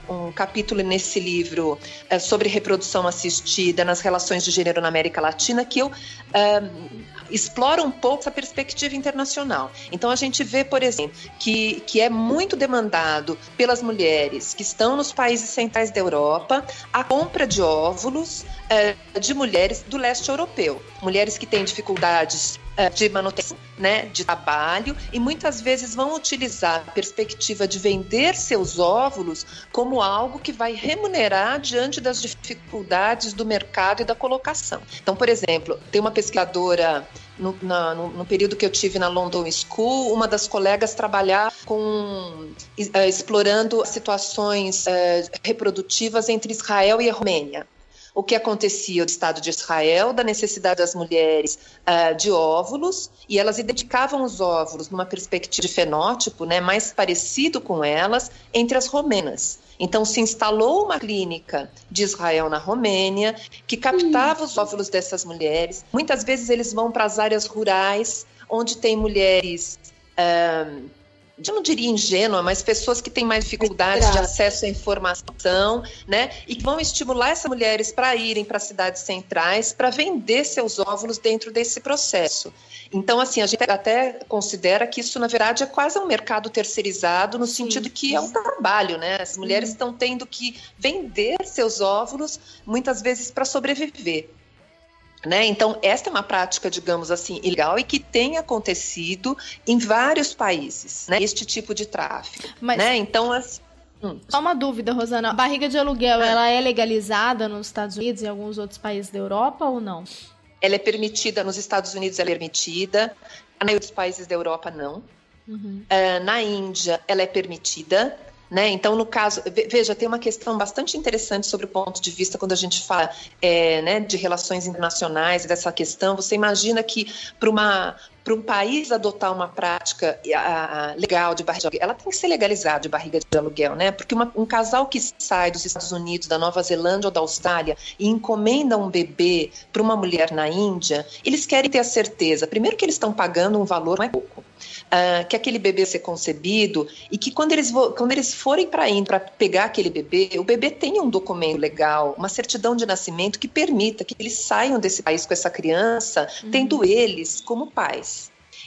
uh, um capítulo nesse livro uh, sobre reprodução assistida nas relações de gênero na América Latina, que eu exploro um pouco essa perspectiva internacional. Então, a gente vê, por exemplo, que, que é muito demandado pelas mulheres que estão nos países centrais da Europa a compra de óvulos de mulheres do leste europeu. Mulheres que têm dificuldades de manutenção, né, de trabalho, e muitas vezes vão utilizar a perspectiva de vender seus óvulos como algo que vai remunerar diante das dificuldades do mercado e da colocação. Então, por exemplo, tem uma pesquisadora no, na, no, no, período que eu tive na London School, uma das colegas trabalhar com uh, explorando situações uh, reprodutivas entre Israel e a Romênia o que acontecia no Estado de Israel, da necessidade das mulheres uh, de óvulos, e elas identificavam os óvulos numa perspectiva de fenótipo né, mais parecido com elas entre as romenas. Então, se instalou uma clínica de Israel na Romênia que captava os óvulos dessas mulheres. Muitas vezes eles vão para as áreas rurais, onde tem mulheres. Uh, eu não diria ingênua, mas pessoas que têm mais dificuldades de acesso à informação, né? E que vão estimular essas mulheres para irem para cidades centrais para vender seus óvulos dentro desse processo. Então, assim, a gente até considera que isso, na verdade, é quase um mercado terceirizado, no sentido que é um trabalho, né? As mulheres estão tendo que vender seus óvulos, muitas vezes, para sobreviver. Né? Então, esta é uma prática, digamos assim, ilegal e que tem acontecido em vários países, né? este tipo de tráfico. Mas... Né? Então, assim, Hum. Só uma dúvida, Rosana. A barriga de aluguel, ah. ela é legalizada nos Estados Unidos e em alguns outros países da Europa ou não? Ela é permitida, nos Estados Unidos ela é permitida, em outros países da Europa não. Uhum. Uh, na Índia ela é permitida, né? Então, no caso, veja, tem uma questão bastante interessante sobre o ponto de vista quando a gente fala é, né, de relações internacionais, dessa questão. Você imagina que para uma para um país adotar uma prática a, a, legal de barriga de aluguel, ela tem que ser legalizada de barriga de aluguel, né? Porque uma, um casal que sai dos Estados Unidos, da Nova Zelândia ou da Austrália e encomenda um bebê para uma mulher na Índia, eles querem ter a certeza, primeiro que eles estão pagando um valor mais pouco uh, que aquele bebê ser concebido e que quando eles, quando eles forem para ir para pegar aquele bebê, o bebê tenha um documento legal, uma certidão de nascimento que permita que eles saiam desse país com essa criança, uhum. tendo eles como pais.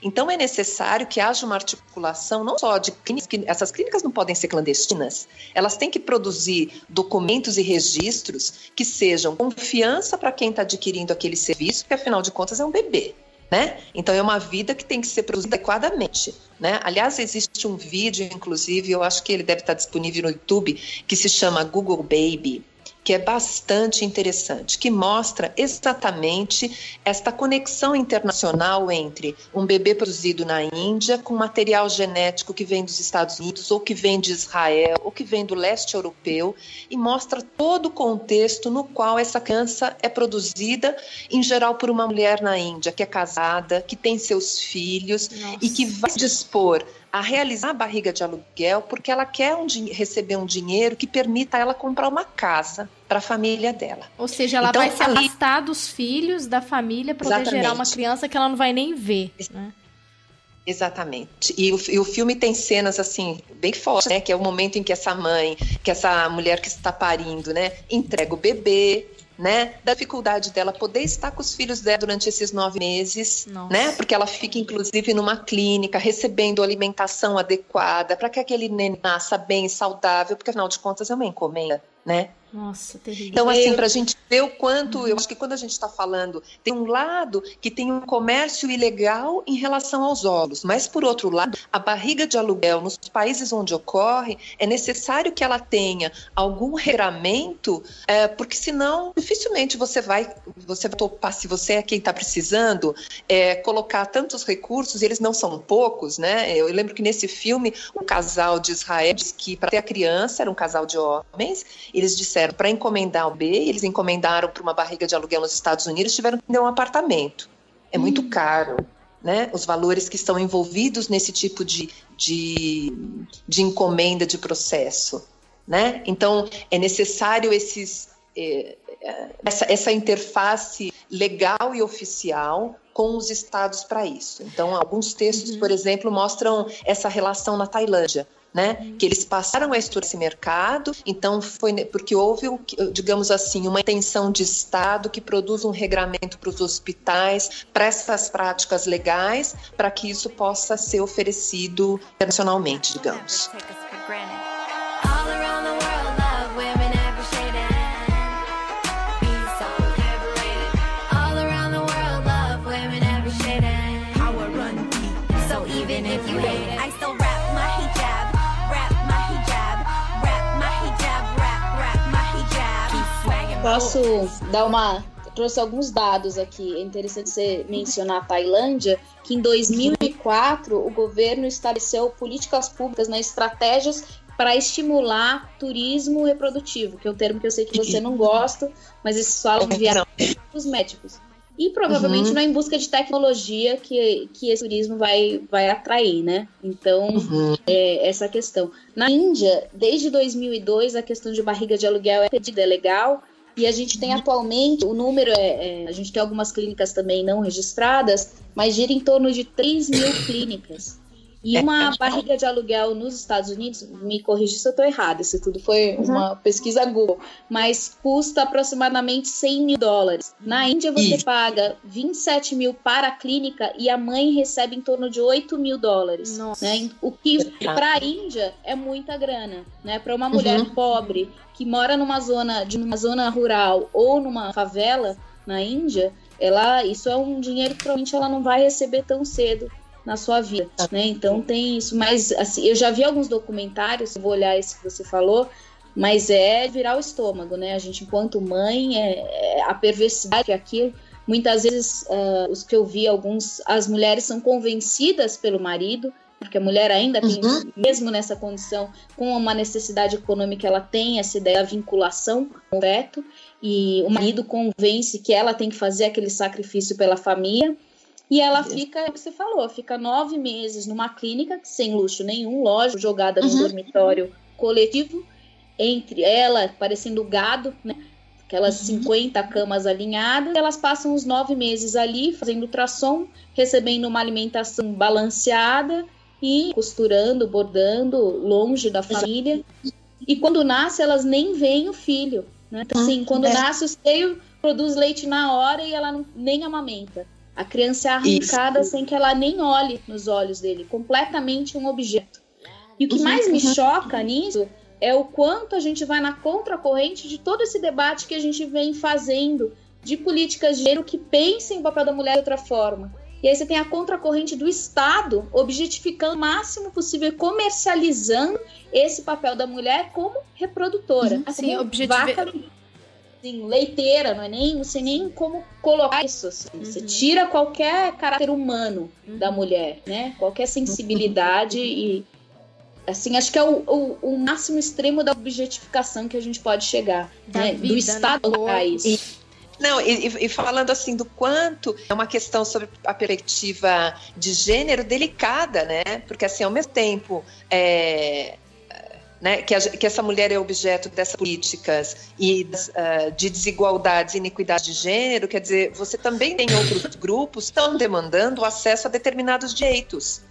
Então é necessário que haja uma articulação não só de clínicas, que essas clínicas não podem ser clandestinas, elas têm que produzir documentos e registros que sejam confiança para quem está adquirindo aquele serviço, porque afinal de contas é um bebê. Né? Então é uma vida que tem que ser produzida adequadamente. Né? Aliás, existe um vídeo, inclusive, eu acho que ele deve estar disponível no YouTube, que se chama Google Baby que é bastante interessante, que mostra exatamente esta conexão internacional entre um bebê produzido na Índia com material genético que vem dos Estados Unidos ou que vem de Israel ou que vem do leste europeu e mostra todo o contexto no qual essa criança é produzida, em geral por uma mulher na Índia que é casada, que tem seus filhos Nossa. e que vai dispor a realizar a barriga de aluguel porque ela quer um, receber um dinheiro que permita ela comprar uma casa para a família dela. Ou seja, ela então, vai se ali... afastar dos filhos, da família, para poder gerar uma criança que ela não vai nem ver. Né? Exatamente. E o, e o filme tem cenas assim bem fortes, né? Que é o momento em que essa mãe, que essa mulher que está parindo, né, entrega o bebê, né? Da dificuldade dela poder estar com os filhos dela durante esses nove meses, Nossa. né? Porque ela fica, inclusive, numa clínica, recebendo alimentação adequada, para que aquele neném nasça bem, saudável, porque afinal de contas é uma encomenda, né? Nossa, terrível. Então, assim, para a gente ver o quanto, uhum. eu acho que quando a gente está falando, tem um lado que tem um comércio ilegal em relação aos óvulos, mas por outro lado, a barriga de aluguel nos países onde ocorre, é necessário que ela tenha algum regramento, é, porque senão dificilmente você vai, você vai topar, se você é quem está precisando, é, colocar tantos recursos, e eles não são poucos, né? Eu lembro que nesse filme, um casal de Israel disse que para ter a criança, era um casal de homens, eles disseram para encomendar o B, eles encomendaram para uma barriga de aluguel nos Estados Unidos, tiveram que ter um apartamento. É muito hum. caro. Né, os valores que estão envolvidos nesse tipo de, de, de encomenda de processo. Né? Então, é necessário esses, é, essa, essa interface legal e oficial com os estados para isso. Então, alguns textos, uhum. por exemplo, mostram essa relação na Tailândia né? Que eles passaram a estudar esse mercado, então foi porque houve, digamos assim, uma intenção de Estado que produz um regramento para os hospitais, para essas práticas legais, para que isso possa ser oferecido internacionalmente, digamos. Posso dar uma. Trouxe alguns dados aqui. É interessante você mencionar a Tailândia, que em 2004 o governo estabeleceu políticas públicas, né, estratégias para estimular turismo reprodutivo, que é um termo que eu sei que você não gosta, mas eles falam de os médicos. E provavelmente Uhum. não é em busca de tecnologia que, que esse turismo vai, vai atrair, né? Então, Uhum. é essa questão. Na Índia, desde 2002, a questão de barriga de aluguel é pedida, é legal. E a gente tem atualmente, o número é, é- A gente tem algumas clínicas também não registradas, mas gira em torno de 3 mil clínicas. E uma barriga de aluguel nos Estados Unidos, me corrija se eu estou errada, se tudo foi uma pesquisa Google, mas custa aproximadamente 100 mil dólares. Na Índia você Isso. paga 27 mil para a clínica e a mãe recebe em torno de 8 mil dólares. Nossa. Né? O que para a Índia é muita grana, né? Para uma mulher Uhum. pobre que mora numa zona de uma zona rural ou numa favela na Índia, ela isso é um dinheiro que provavelmente ela não vai receber tão cedo na sua vida, né? Então tem isso, mas assim, eu já vi alguns documentários, vou olhar esse que você falou, mas é virar o estômago, né? A gente enquanto mãe é, é a perversidade que é aquilo Muitas vezes, ah, os que eu vi, alguns, as mulheres são convencidas pelo marido, porque a mulher ainda tem, Uhum. mesmo nessa condição, com uma necessidade econômica, ela tem essa ideia da vinculação com o feto, e o marido convence que ela tem que fazer aquele sacrifício pela família, e ela fica, é o que você falou, fica nove meses numa clínica, sem luxo nenhum, lógico, jogada num Uhum. dormitório coletivo, entre ela, parecendo gado, né? Aquelas 50 camas alinhadas, elas passam os nove meses ali fazendo ultrassom, recebendo uma alimentação balanceada e costurando, bordando, longe da família. E quando nasce, elas nem veem o filho. Né? Então, assim, quando é. nasce, o seio produz leite na hora e ela não, nem amamenta. A criança é arrancada Isso. sem que ela nem olhe nos olhos dele, completamente um objeto. E o que Uhum, mais me uhum. choca nisso é o quanto a gente vai na contracorrente de todo esse debate que a gente vem fazendo de políticas de gênero que pensem o papel da mulher de outra forma. E aí você tem a contracorrente do Estado objetificando o máximo possível, comercializando esse papel da mulher como reprodutora. Uhum. Sim, como vaca, assim, leiteira, não é nem, não sei nem como colocar isso. assim. Você Uhum. tira qualquer caráter humano da mulher, né? Qualquer sensibilidade e assim, acho que é o, o, o máximo extremo da objetificação que a gente pode chegar, Da né? vida, do né? Estado Corpo. para isso. Não, e, e- e falando assim do quanto é uma questão sobre a perspectiva de gênero delicada, né? Porque assim, ao mesmo tempo é, né, que, a- que essa mulher é objeto dessas políticas e ah, de desigualdades e iniquidade de gênero, quer dizer, você também tem outros grupos que estão demandando acesso a determinados direitos.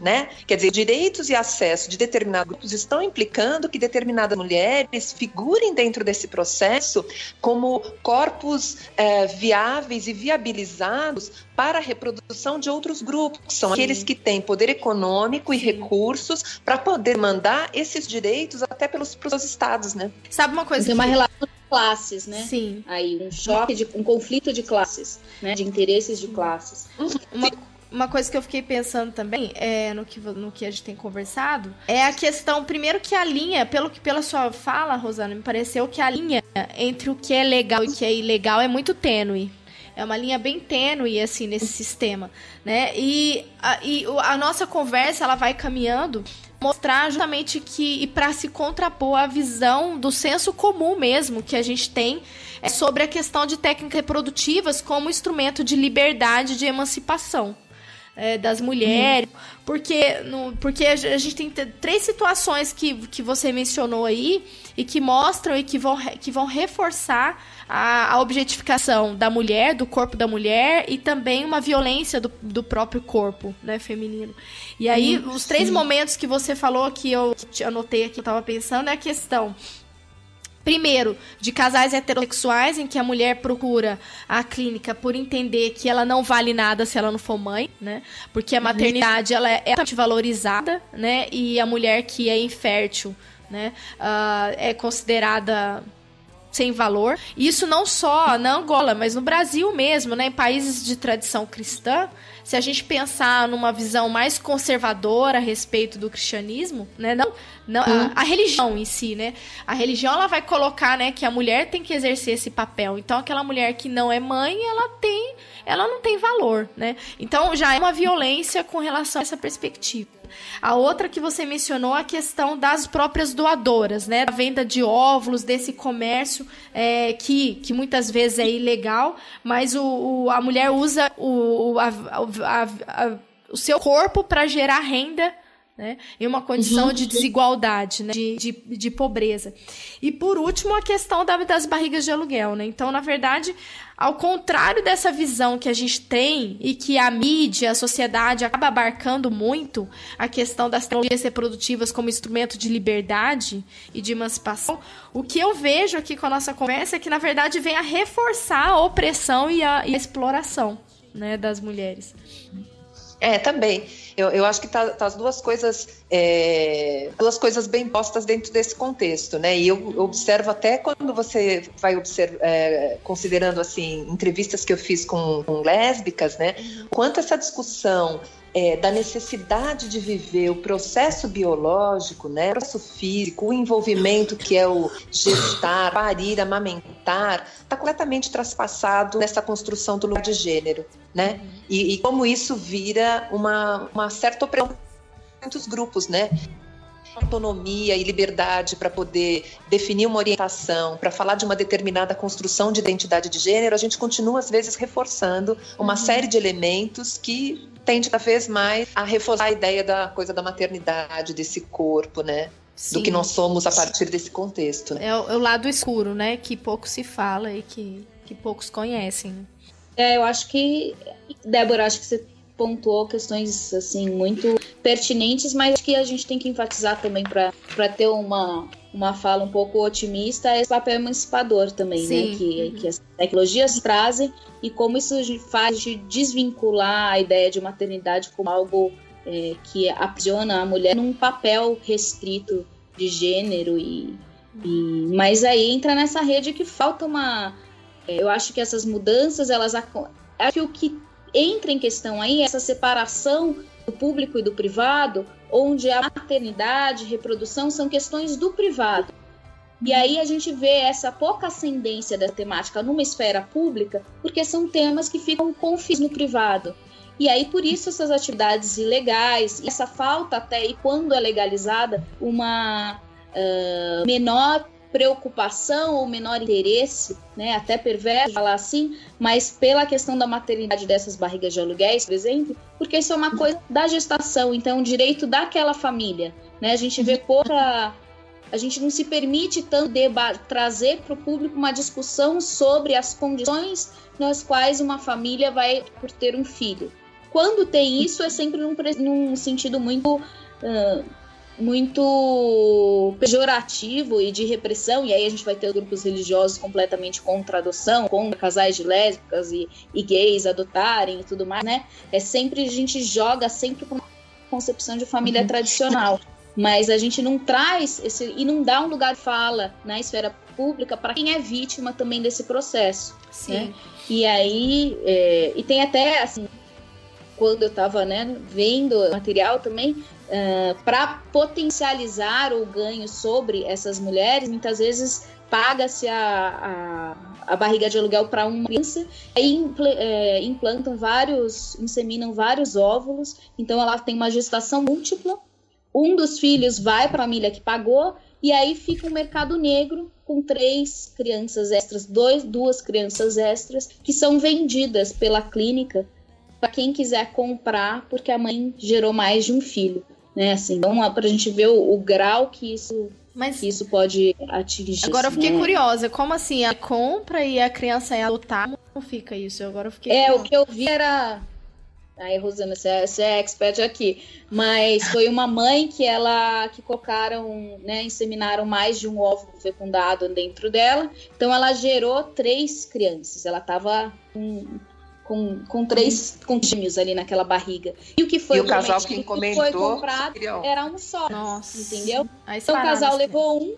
Né? Quer dizer, direitos e acesso de determinados grupos estão implicando que determinadas mulheres figurem dentro desse processo como corpos eh, viáveis e viabilizados para a reprodução de outros grupos, que são Sim. aqueles que têm poder econômico e Sim. recursos para poder mandar esses direitos até pelos pros estados, né? Sabe uma coisa Tem uma relação de classes, né? Sim. Aí um choque de um conflito de classes, né? De interesses de classes. Uma, uma coisa que eu fiquei pensando também, é, no, que, no que a gente tem conversado, é a questão, primeiro que a linha, pelo que pela sua fala, Rosana, me pareceu que a linha entre o que é legal e o que é ilegal é muito tênue. É uma linha bem tênue, assim, nesse sistema, né? E a, e a nossa conversa, ela vai caminhando mostrar justamente que e para se contrapor à visão do senso comum mesmo que a gente tem é sobre a questão de técnicas reprodutivas como instrumento de liberdade de emancipação é, das mulheres porque no, porque a gente tem três situações que, que você mencionou aí e que mostram e que vão, que vão reforçar a, a objetificação da mulher, do corpo da mulher e também uma violência do, do próprio corpo, né, feminino. E aí, os três momentos que você falou que eu te anotei aqui, eu tava pensando, é a questão Primeiro, de casais heterossexuais em que a mulher procura a clínica por entender que ela não vale nada se ela não for mãe, né? Porque a maternidade ela é altamente valorizada, né? E a mulher que é infértil, né? ah, é considerada sem valor. Isso não só na Angola, mas no Brasil mesmo, né? Em países de tradição cristã, se a gente pensar numa visão mais conservadora a respeito do cristianismo, né? Não, não a, a, religião em si, né? A religião ela vai colocar, né, que a mulher tem que exercer esse papel. Então aquela mulher que não é mãe, ela tem, ela não tem valor, né? Então já é uma violência com relação a essa perspectiva. A outra que você mencionou, a questão das próprias doadoras, né? A venda de óvulos, desse comércio é, que, que muitas vezes é ilegal, mas o, o a mulher usa o, a, a, a, o seu corpo para gerar renda né? Em uma condição uhum. de desigualdade, né? de, de, de, pobreza. E por último, a questão da, das barrigas de aluguel. Né? Então, na verdade, ao contrário dessa visão que a gente tem e que a mídia, a sociedade acaba abarcando muito a questão das tecnologias reprodutivas como instrumento de liberdade e de emancipação, o que eu vejo aqui com a nossa conversa é que, na verdade, vem a reforçar a opressão e a, e a exploração né, das mulheres. É, também. Eu, eu acho que tá, tá as duas coisas, é, duas coisas bem postas dentro desse contexto, né? E eu observo até quando você vai observar, é, considerando assim entrevistas que eu fiz com, com lésbicas, né? Quanto essa discussão é, da necessidade de viver o processo biológico, né, o processo físico, o envolvimento que é o gestar, parir, amamentar, está completamente traspassado nessa construção do lugar de gênero, né? E, e como isso vira uma, uma certa opressão muitos grupos, né? Autonomia e liberdade para poder definir uma orientação, para falar de uma determinada construção de identidade de gênero, a gente continua às vezes reforçando uma uhum. série de elementos que tende cada vez mais a reforçar a ideia da coisa da maternidade, desse corpo, né? Sim. Do que nós somos a partir desse contexto. Né? É, o, é, o, lado escuro, né? Que pouco se fala e que, que poucos conhecem. É, eu acho que, Débora, acho que você pontuou questões assim muito pertinentes, mas que a gente tem que enfatizar também para ter uma, uma fala um pouco otimista é esse papel emancipador também, né, Sim. né? Que, uhum. que as tecnologias trazem e como isso faz de desvincular a ideia de maternidade como algo é, que aprisiona a mulher num papel restrito de gênero e, e mas aí entra nessa rede que falta uma é, eu acho que essas mudanças elas acho que o que entra em questão aí essa separação do público e do privado, onde a maternidade, reprodução são questões do privado. E aí a gente vê essa pouca ascendência da temática numa esfera pública, porque são temas que ficam confins no privado. E aí, por isso, essas atividades ilegais, essa falta até, e quando é legalizada, uma uh, menor preocupação ou menor interesse, né, até perverso falar assim, mas pela questão da maternidade dessas barrigas de aluguéis, por exemplo, porque isso é uma coisa da gestação, então direito daquela família, né? A gente vê pouca a gente não se permite tanto trazer para o público uma discussão sobre as condições nas quais uma família vai por ter um filho. Quando tem isso, é sempre num, num sentido muito uh, muito pejorativo e de repressão, e aí a gente vai ter grupos religiosos completamente contra a adoção, contra casais de lésbicas e, e gays adotarem e tudo mais, né? É sempre, a gente joga sempre com concepção de família uhum. tradicional, mas a gente não traz esse, e não dá um lugar de fala na esfera pública para quem é vítima também desse processo. Sim. Né? E aí, é, e tem até assim, quando eu estava né, vendo material também, ah, para potencializar o ganho sobre essas mulheres, muitas vezes paga-se a, a, a, barriga de aluguel para uma criança, aí impl, é, implantam vários, inseminam vários óvulos, então ela tem uma gestação múltipla, um dos filhos vai para a família que pagou, e aí fica um mercado negro com três crianças extras, dois, duas crianças extras, que são vendidas pela clínica para quem quiser comprar, porque a mãe gerou mais de um filho, né? Assim, então, para a gente ver o, o grau que isso mas que isso pode atingir. Agora eu fiquei né? curiosa, como assim? A compra e a criança é adotar? Como fica isso? Agora eu fiquei. É, curiosa. o que eu vi era. Aí, Rosana, você é, você é expert aqui. Mas foi uma mãe que ela que colocaram, né, inseminaram mais de um óvulo fecundado dentro dela. Então ela gerou três crianças. Ela estava com com, com três com gêmeos ali naquela barriga. E o que foi e o casal que encomendou foi comprado era um só. Nossa. Entendeu? Então o casal levou um,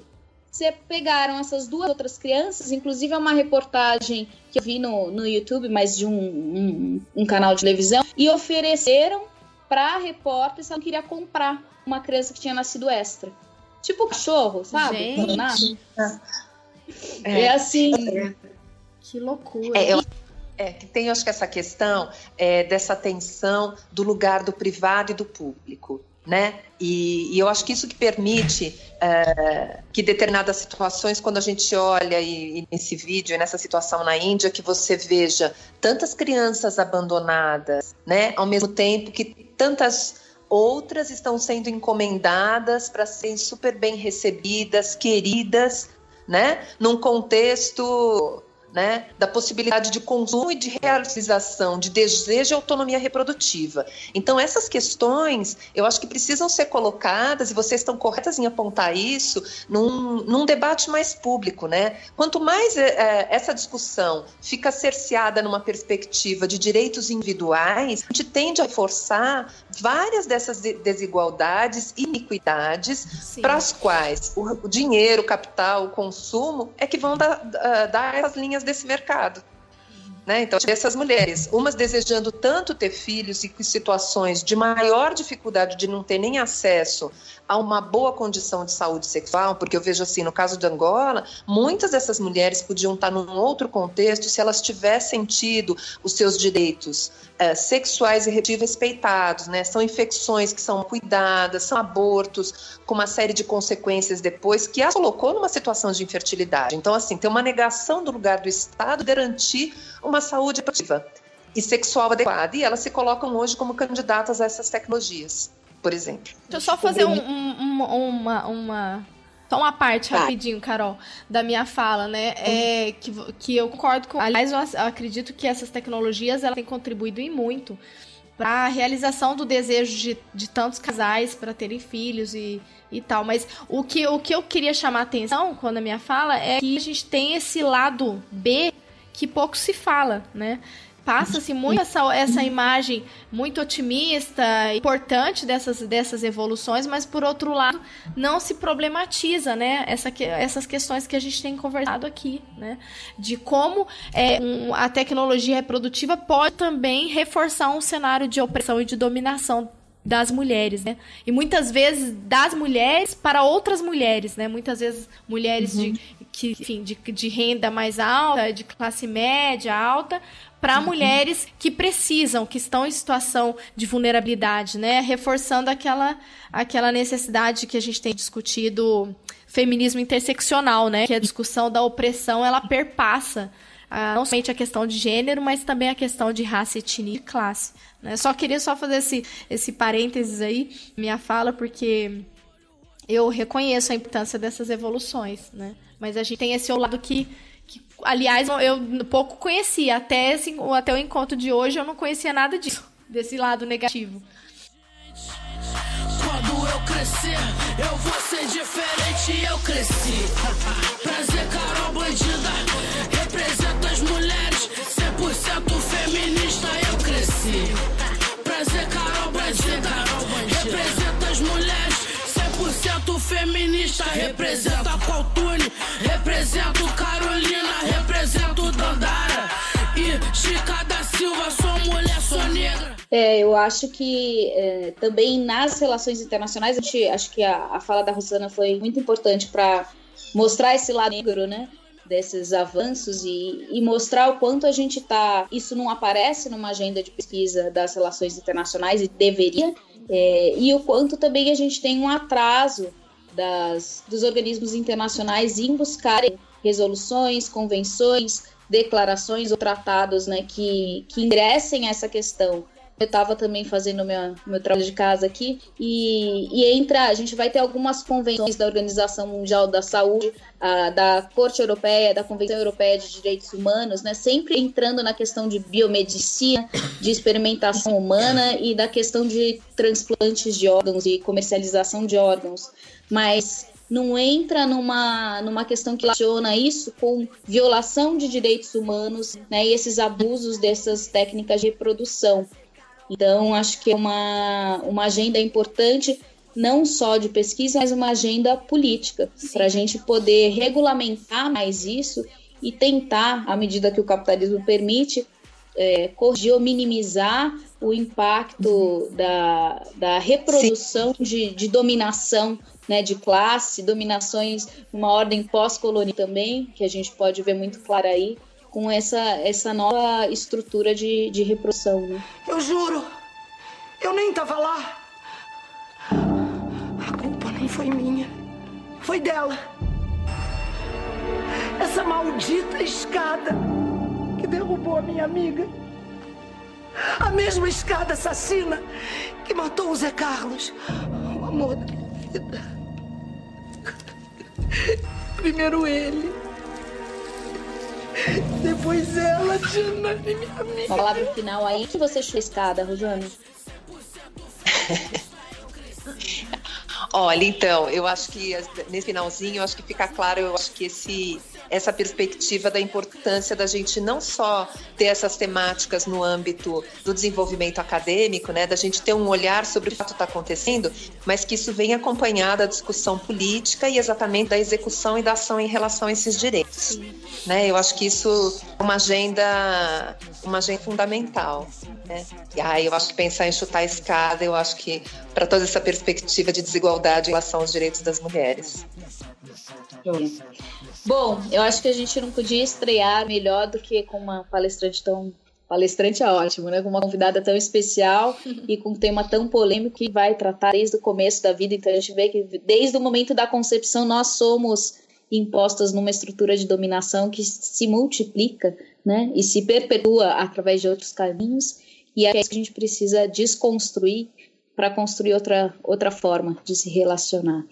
Você pegaram essas duas outras crianças, inclusive é uma reportagem que eu vi no, no YouTube, mas de um, um, um canal de televisão, e ofereceram para a repórter se ela queria comprar uma criança que tinha nascido extra. Tipo cachorro, sabe? Gente. É. É assim. Que loucura. É, eu, é, que tem, acho que essa questão é, dessa tensão do lugar do privado e do público, né? E, e eu acho que isso que permite é, que determinadas situações, quando a gente olha e, e nesse vídeo, e nessa situação na Índia, que você veja tantas crianças abandonadas, né? Ao mesmo tempo que tantas outras estão sendo encomendadas para serem super bem recebidas, queridas, né? Num contexto né, da possibilidade de consumo e de realização, de desejo e autonomia reprodutiva. Então, essas questões, eu acho que precisam ser colocadas, e vocês estão corretas em apontar isso, num, num debate mais público. Né? Quanto mais é, essa discussão fica cerceada numa perspectiva de direitos individuais, a gente tende a reforçar várias dessas de- desigualdades e iniquidades para as quais o, dinheiro, o capital, o consumo é que vão dar- dar essas linhas desse mercado. Né? Então, essas mulheres, umas desejando tanto ter filhos e situações de maior dificuldade de não ter nem acesso a uma boa condição de saúde sexual, porque eu vejo assim, no caso de Angola, muitas dessas mulheres podiam estar num outro contexto se elas tivessem tido os seus direitos eh, sexuais e respeitados, né? São infecções que são cuidadas, são abortos com uma série de consequências depois que as colocou numa situação de infertilidade. Então, assim, tem uma negação do lugar do Estado garantir uma saúde reprodutiva e sexual adequada, e elas se colocam hoje como candidatas a essas tecnologias, por exemplo. Deixa eu só fazer um- um- um- uma, uma. Só uma parte Tá. rapidinho, Carol, da minha fala, né? É que, vo- que eu concordo com. Aliás, eu acredito que essas tecnologias elas têm contribuído e muito para a realização do desejo de, de tantos casais para terem filhos e, e tal. Mas o que, o que eu queria chamar a atenção quando a minha fala é que a gente tem esse lado B que pouco se fala, né? Passa-se muito essa, essa imagem muito otimista, importante dessas, dessas evoluções, mas por outro lado, não se problematiza, né? Essa, essas questões que a gente tem conversado aqui, né? De como é, um- a tecnologia reprodutiva pode também reforçar um cenário de opressão e de dominação das mulheres, né? E muitas vezes das mulheres para outras mulheres, né? Muitas vezes mulheres de, que, enfim, de, de renda mais alta, de classe média alta, para mulheres que precisam, que estão em situação de vulnerabilidade, né? Reforçando aquela, aquela necessidade que a gente tem discutido feminismo interseccional, né? Que a discussão da opressão ela perpassa ah, não somente a questão de gênero, mas também a questão de raça, etnia e classe. Né? Só queria só fazer esse, esse parênteses aí, minha fala, porque eu reconheço a importância dessas evoluções, né? Mas a gente tem esse lado que, que aliás, eu pouco conhecia. Até, esse, até o encontro de hoje eu não conhecia nada disso, desse lado negativo. Quando eu crescer, eu vou ser diferente. Eu cresci. [LAUGHS] Prazer, Carol Bandida. Representa as mulheres. 100% feminista. Eu cresci. Representa as mulheres. 100% feminista. Representa Qualtune. Represento Carolina. Represento Dandara. E Chica da Silva. Sou mulher, sou negra. É, eu acho que é, também nas relações internacionais, a gente, acho que a, a fala da Rosana foi muito importante para mostrar esse lado negro, né? Desses avanços e, e mostrar o quanto a gente tá. Isso não aparece numa agenda de pesquisa das relações internacionais e deveria, é, e o quanto também a gente tem um atraso das, dos organismos internacionais em buscarem resoluções, convenções, declarações ou tratados né, que, que ingressem essa questão eu estava também fazendo meu, meu trabalho de casa aqui e, e entra, a gente vai ter algumas convenções da Organização Mundial da Saúde, a, da Corte Europeia, da Convenção Europeia de Direitos Humanos, né, sempre entrando na questão de biomedicina, de experimentação humana e da questão de transplantes de órgãos e comercialização de órgãos, mas não entra numa, numa questão que relaciona isso com violação de direitos humanos né, e esses abusos dessas técnicas de reprodução. Então, acho que é uma, uma agenda importante não só de pesquisa, mas uma agenda política, para a gente poder regulamentar mais isso e tentar, à medida que o capitalismo permite, é, corrigir ou minimizar o impacto da, da reprodução de, de dominação né, de classe, dominações numa ordem pós-colonial também, que a gente pode ver muito claro aí, com essa, essa nova estrutura de, de reprodução. Né? Eu juro, eu nem tava lá. A culpa não foi minha, foi dela. Essa maldita escada que derrubou a minha amiga. A mesma escada assassina que matou o Zé Carlos, o amor da minha vida. Primeiro ele. Depois ela, Janane, minha amiga. Uma palavra final aí que você chuta a escada, Rosane. Olha, então, eu acho que nesse finalzinho, eu acho que fica claro, eu acho que esse essa perspectiva da importância da gente não só ter essas temáticas no âmbito do desenvolvimento acadêmico, né, da gente ter um olhar sobre o que está acontecendo, mas que isso venha acompanhado da discussão política e exatamente da execução e da ação em relação a esses direitos. Né? Eu acho que isso é uma agenda, uma agenda fundamental. Né? E aí eu acho que pensar em chutar a escada, eu acho que para toda essa perspectiva de desigualdade em relação aos direitos das mulheres. Bom, eu acho que a gente não podia estrear melhor do que com uma palestrante tão. Palestrante é ótimo, né? Com uma convidada tão especial [LAUGHS] e com um tema tão polêmico que vai tratar desde o começo da vida. Então a gente vê que desde o momento da concepção nós somos impostas numa estrutura de dominação que se multiplica, né? E se perpetua através de outros caminhos. E é isso que a gente precisa desconstruir para construir outra, outra forma de se relacionar.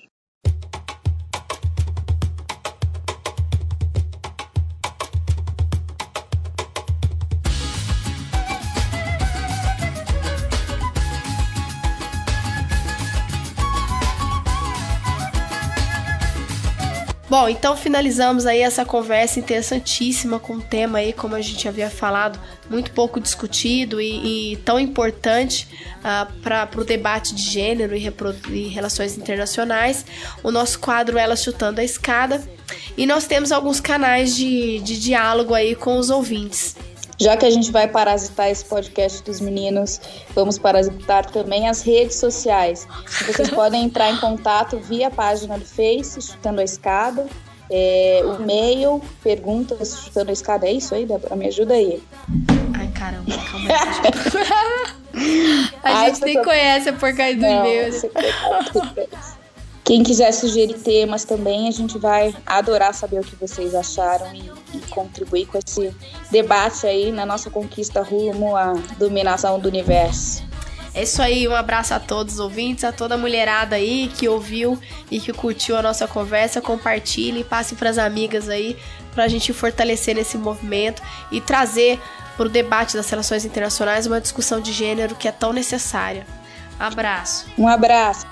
Bom, então finalizamos aí essa conversa interessantíssima com um tema aí, como a gente havia falado, muito pouco discutido e, e tão importante uh, para o debate de gênero e, e, relações internacionais. O nosso quadro Ela Chutando a Escada. E nós temos alguns canais de, de diálogo aí com os ouvintes. Já que a gente vai parasitar esse podcast dos meninos, vamos parasitar também as redes sociais. Vocês [LAUGHS] podem entrar em contato via página do Face, Chutando a Escada, é, o e-mail, perguntas, Chutando a Escada. É isso aí, Débora? Me ajuda aí. Ai, caramba, calma aí. [LAUGHS] a Ai, gente nem tô... conhece a porcaria do e-mail. Quem quiser sugerir temas também, a gente vai adorar saber o que vocês acharam e, e, contribuir com esse debate aí na nossa conquista rumo à dominação do universo. É isso aí, um abraço a todos os ouvintes, a toda a mulherada aí que ouviu e que curtiu a nossa conversa. Compartilhe, passe para as amigas aí, para a gente fortalecer nesse movimento e trazer para o debate das relações internacionais uma discussão de gênero que é tão necessária. Abraço. Um abraço.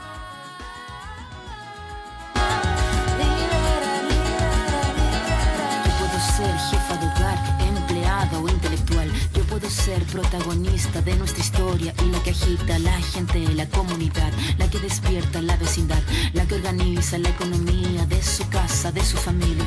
Ser protagonista de nuestra historia y la que agita la gente, la comunidad, la que despierta la vecindad, la que organiza la economía de su casa, de su familia.